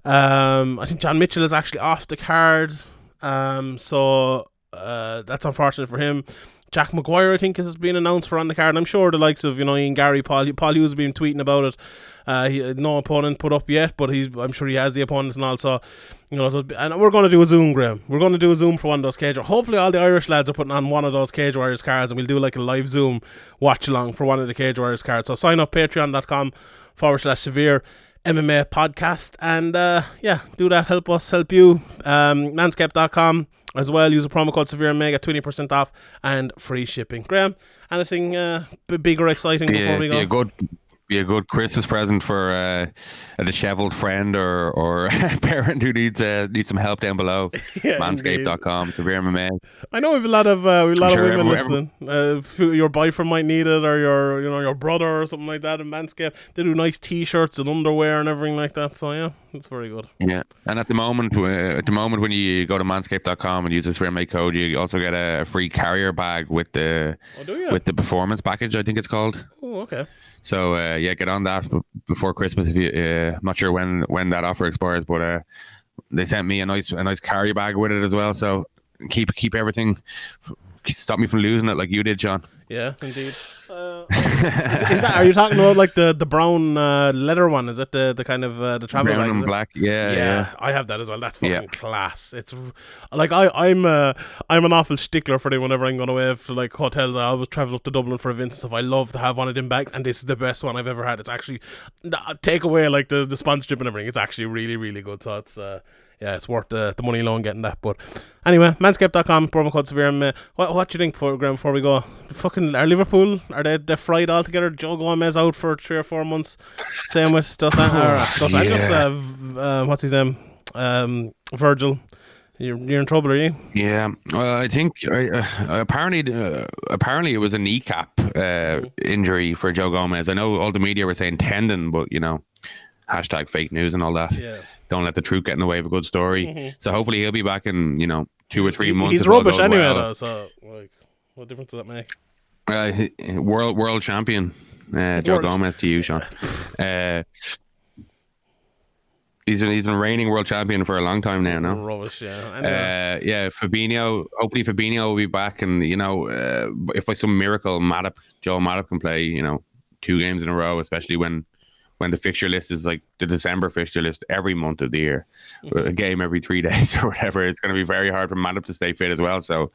Um, I think John Mitchell is actually off the card. Um, so uh, that's unfortunate for him. Jack McGuire, I think, has been announced for on the card. I'm sure the likes of you know Ian Garry, Paul, Paul Hughes been tweeting about it. Uh, he, no opponent put up yet, but he's I'm sure he has the opponent and also, you know, and we're going to do a zoom, Graham. We're going to do a zoom for one of those cage. Hopefully, all the Irish lads are putting on one of those Cage Warriors cards, and we'll do like a live zoom watch along for one of the Cage Warriors cards. So sign up Patreon.com forward slash severe MMA podcast, and uh, yeah, do that. Help us, help you. Um, manscaped.com as well. Use a promo code Severe Mega, twenty percent off and free shipping. Graham, anything uh, big or exciting Be before a, we be a go? good be a good Christmas present for uh, a dishevelled friend or or a parent who needs uh, needs some help down below. Yeah, Manscaped.com, Severe MMA. I know we've a lot of uh, a lot sure of women listening. Uh, your boyfriend might need it, or your you know your brother or something like that. In Manscaped, they do nice T-shirts and underwear and everything like that. So yeah, it's very good. Yeah, and at the moment, uh, at the moment when you go to manscaped.com and use this MMA code, you also get a free carrier bag with the Oh, with the performance package. I think it's called. oh, okay. So uh, yeah, get on that before Christmas. If you, uh, I'm not sure when when that offer expires, but uh, they sent me a nice a nice carry bag with it as well. So keep keep everything. f- Stop me from losing it like you did, John. Yeah, indeed. Uh, is, is that, are you talking about like the the brown uh, leather one? Is it the the kind of uh, the travel Brown bag? is and black. Yeah, Yeah, yeah. I have that as well. That's fucking Yeah. class. It's like I, I'm uh, I'm an awful stickler for them whenever I'm going away for like hotels. I always travel up to Dublin for events and stuff. I love to have one of them bags, and this is the best one I've ever had. It's actually take away like the, the sponsorship and everything. It's actually really really good. So it's uh, yeah, it's worth the, the money alone getting that. But anyway, manscaped.com promo code severe. Um, uh, what what do you think, for, Graham? Before we go, fucking are Liverpool are they they fried altogether? Joe Gomez out for three or four months. Same with Dos, An- or, uh, Dos. Yeah. Uh, v- uh, what's his name? Um, Virgil. You're, you're in trouble, are you? Yeah, well, I think uh, uh, apparently uh, apparently it was a kneecap uh, injury for Joe Gomez. I know all the media were saying tendon, but you know, hashtag fake news and all that. Yeah. Don't let the truth get in the way of a good story. So hopefully he'll be back in you know two or three months. He's rubbish anyway, well. though. So, like, what difference does that make? Uh, world world champion, uh, Joe World- Gomez to you, Sean. Uh, he's been he's been reigning world champion for a long time now. No. Rubbish, yeah. Anyway. Uh, yeah, Fabinho. Hopefully, Fabinho will be back, and you know, uh, if by some miracle Matip, Joe Matip can play, you know, two games in a row, especially when when the fixture list is like the December fixture list every month of the year, mm-hmm. a game every three days or whatever. It's going to be very hard for Matip to stay fit as well. So.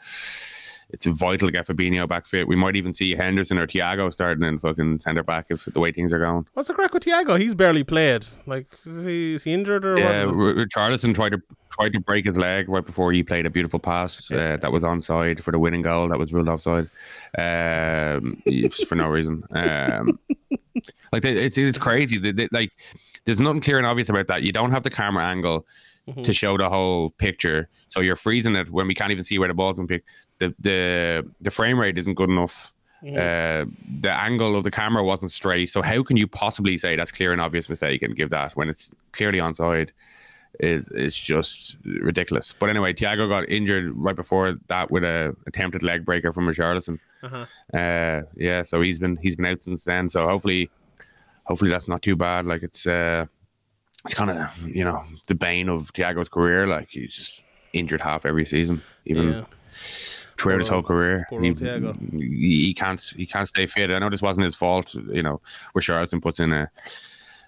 It's vital to get Fabinho back fit. We might even see Henderson or Thiago starting in fucking centre back if the way things are going. What's the crack with Thiago? He's barely played. Like, is he, is he injured or Yeah, what? R- Richarlison tried to tried to break his leg right before he played a beautiful pass uh, that was onside for the winning goal. That was ruled offside um, for no reason. Um, like it's it's crazy. They- they- like there's nothing clear and obvious about that. You don't have the camera angle to show the whole picture, so you're freezing it when we can't even see where the ball's been picked. The the the frame rate isn't good enough. Uh, the angle of the camera wasn't straight. So how can you possibly say that's clear and obvious mistake and give that when it's clearly onside? Is is just ridiculous. But anyway, Thiago got injured right before that with a attempted leg breaker from Richarlison. Uh-huh. Uh, yeah, so he's been he's been out since then. So hopefully, hopefully that's not too bad. Like it's uh, it's kind of you know the bane of Thiago's career. Like he's just injured half every season, even Yeah. throughout his Poor whole career. poor He, old Thiago. he he can't he can't stay fit. I know this wasn't his fault. You know, where Charlton puts in a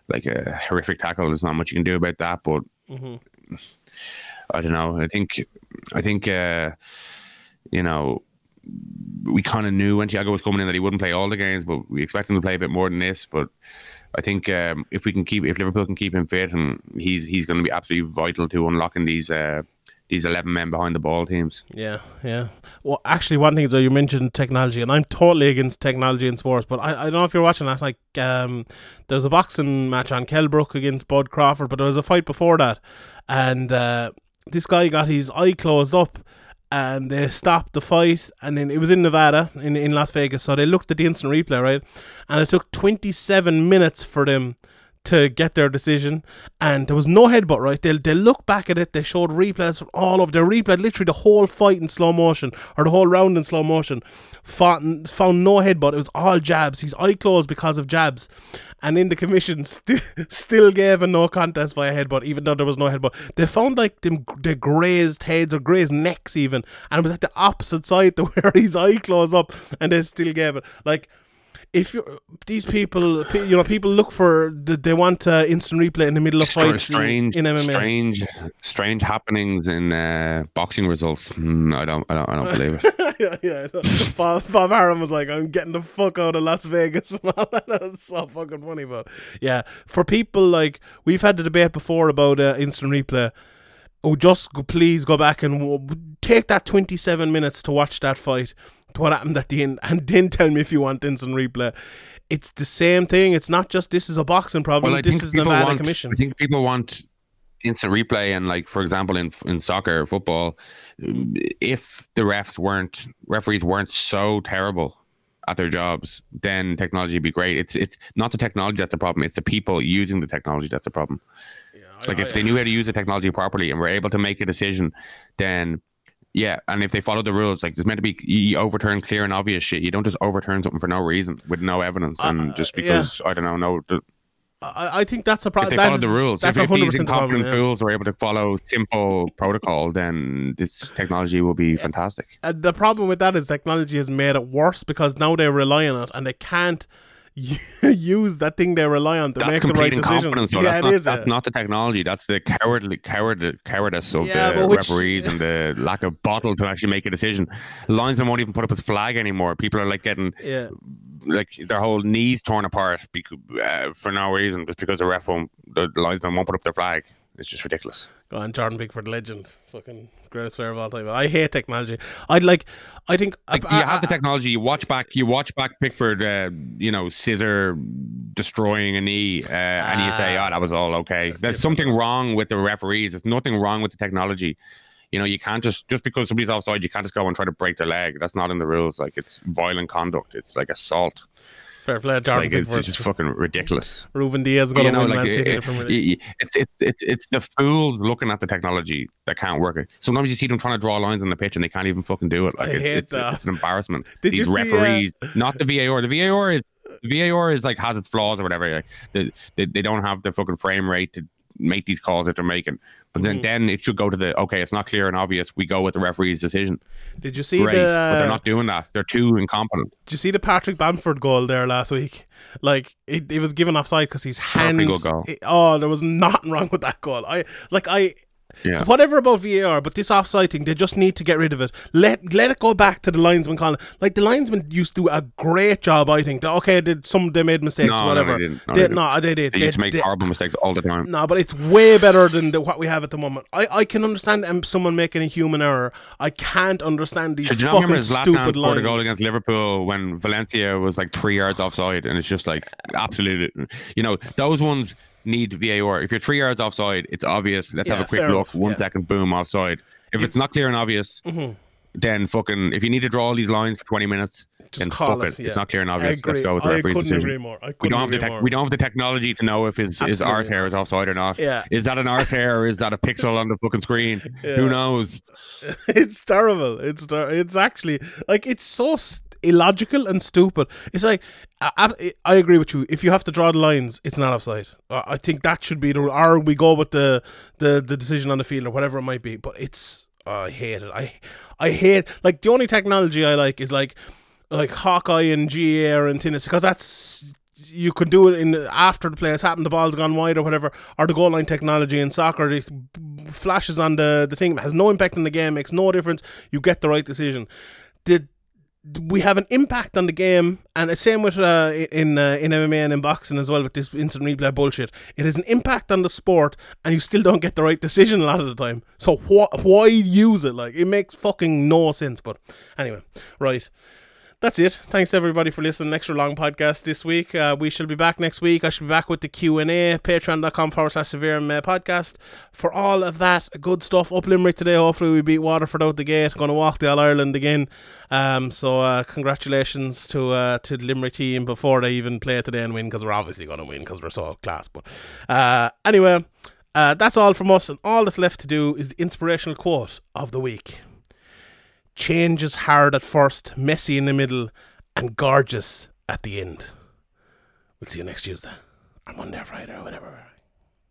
like a horrific tackle. There's not much you can do about that. But Mm-hmm. I don't know. I think I think uh, you know we kind of knew when Thiago was coming in that he wouldn't play all the games, but we expect him to play a bit more than this. But I think um, if we can keep if Liverpool can keep him fit, and he's he's going to be absolutely vital to unlocking these uh, these eleven men behind the ball teams. Yeah, yeah. Well, actually, one thing is that you mentioned technology, and I'm totally against technology in sports. But I, I don't know if you're watching last night. Um, there was a boxing match on Kell Brook against Bud Crawford, but there was a fight before that, and uh, this guy got his eye closed up, and they stopped the fight, and then it was in Nevada, in in Las Vegas. So they looked at the instant replay, right, and it took 27 minutes for them to get their decision, and there was no headbutt. Right? They they look back at it. They showed replays from all of. They replayed literally the whole fight in slow motion or the whole round in slow motion. Found found no headbutt. It was all jabs. His eye closed because of jabs, and in the commission st- still gave a no contest by a headbutt, even though there was no headbutt. They found like them they grazed heads or grazed necks even, and it was at the opposite side to where his eye closed up, and they still gave it like if you these people, pe- you know, people look for they want uh, instant replay in the middle of fights strange, in, in MMA. strange, strange happenings in uh, boxing results. Mm, I don't, I don't, I don't believe it. yeah, yeah. Bob, Bob Arum was like, "I'm getting the fuck out of Las Vegas." and all that. that was so fucking funny, but yeah, for people like we've had the debate before about uh, instant replay. Oh, just go, please go back and w- take that 27 minutes to watch that fight. What happened at the end, and then tell me if you want instant replay. It's the same thing. It's not just this is a boxing problem. Well, I this is Nevada want. Commission. I think people want instant replay, and like for example, in in soccer, or football, if the refs weren't referees weren't so terrible at their jobs, then technology would be great. It's it's not the technology that's the problem; it's the people using the technology that's the problem. yeah, like if they knew how to use the technology properly and were able to make a decision, then yeah, and if they follow the rules, like there's meant to be you overturn clear and obvious shit. You don't just overturn something for no reason with no evidence and just Uh, yeah. because I don't know, no. The, I, I think that's a problem. if they follow the rules, if, if 100% these incompetent yeah. fools are able to follow simple protocol, then this technology will be fantastic. And the problem with that is technology has made it worse because now they rely on it and they can't use that thing they rely on to That's make the right decision. incompetence. yeah, that's it not, is, that's uh, not the technology. That's the cowardly, coward, cowardice of Yeah, the which- referees and the lack of bottle to actually make a decision. Linesmen won't even put up his flag anymore. People are like getting yeah. like their whole knees torn apart because, uh, for no reason, just because the ref won't, the linesman won't put up their flag. It's just ridiculous. Go on, Jordan Pickford, legend, fucking greatest player of all time. I hate technology. I'd like. I think Like I- you have the technology. You watch back. You watch back Pickford. Uh, you know, scissor destroying a knee, uh, and you say, "Oh, that was all okay." There's something wrong with the referees. There's nothing wrong with the technology. You know, you can't just just because somebody's offside, you can't just go and try to break their leg. That's not in the rules. Like it's violent conduct. It's like assault. Fair play, Jordan Like it's, it's just fucking ridiculous. Ruben Dias going to win like Man City. it- in the Premier it- it's it's it's it's the fools looking at the technology that can't work it. Sometimes you see them trying to draw lines on the pitch and they can't even fucking do it. Like I it's it's, it's an embarrassment. Did These you see, uh, referees, not the VAR. The VAR is VAR is like has its flaws or whatever. Like, they, they they don't have the fucking frame rate to make these calls that they're making. But then mm. then it should go to the okay. It's not clear and obvious. We go with the referee's decision. Did you see Great, the? but they're not doing that. They're too incompetent. Did you see the Patrick Bamford goal there last week? Like it, it was given offside because he's hand. Perfectly good goal. it- oh, there was nothing wrong with that goal. I like I. Yeah. Whatever about VAR, but this offside thing, they just need to get rid of it. Let let it go back to the linesman calling. Like the linesman used to do a great job, I think. Okay, did some they made mistakes, No, no, whatever. they didn't. No, they, they didn't. no, they did. They used to make they- horrible mistakes all the time. no, but it's way better than the, what we have at the moment. I, I can understand um, someone making a human error. I can't understand these you fucking remember Zlatan stupid scored a goal against Liverpool when Valencia was like three yards offside, and it's just like absolutely, you know, those ones need VAR. If you're three yards offside, it's obvious. Let's Yeah, have a quick look. enough, One yeah. Mm-hmm. second, boom, offside. If it's not clear and obvious, then fucking. If you need to draw all these lines for 20 minutes, Just then fuck it, it. It's not clear and obvious. Let's go with the I referee's decision. agree more. I We don't have the more. we don't have the technology to know if his, his Absolutely arse hair is offside or not. Yeah. Is that an arse hair or is that a pixel on the fucking screen? Who knows? it's terrible. It's ter- it's actually like it's so st- illogical and stupid. It's like I, I, agree with you. If you have to draw the lines, it's not offside. I think that should be the. Or we go with the the the decision on the field or whatever it might be. But it's oh, I hate it. I I hate like the only technology I like is like like Hawkeye and GA and tennis because that's you can do it in after the play has happened, the ball's gone wide or whatever, or the goal line technology in soccer. It flashes on the the thing, has no impact on the game, makes no difference. You get the right decision. The we have an impact on the game, and the same with uh, in uh, in MMA and in boxing as well with this instant replay bullshit. It has an impact on the sport, and you still don't get the right decision a lot of the time. So wh- why use it? Like it makes fucking no sense. But anyway, right. That's it. Thanks everybody for listening. Extra long podcast this week. Uh, we shall be back next week. I shall be back with the Q and A. Patreon.com forward slash severe MMA podcast for all of that good stuff. Up Limerick today. Hopefully we beat Waterford out the gate. Going to walk the All Ireland again. Um, so uh, congratulations to uh, to the Limerick team before they even play today and win because we're obviously going to win because we're so class. But uh, anyway, uh, that's all from us, and all that's left to do is the inspirational quote of the week. Change is hard at first, messy in the middle, and gorgeous at the end. We'll see you next Tuesday, or Monday, or Friday, or whenever.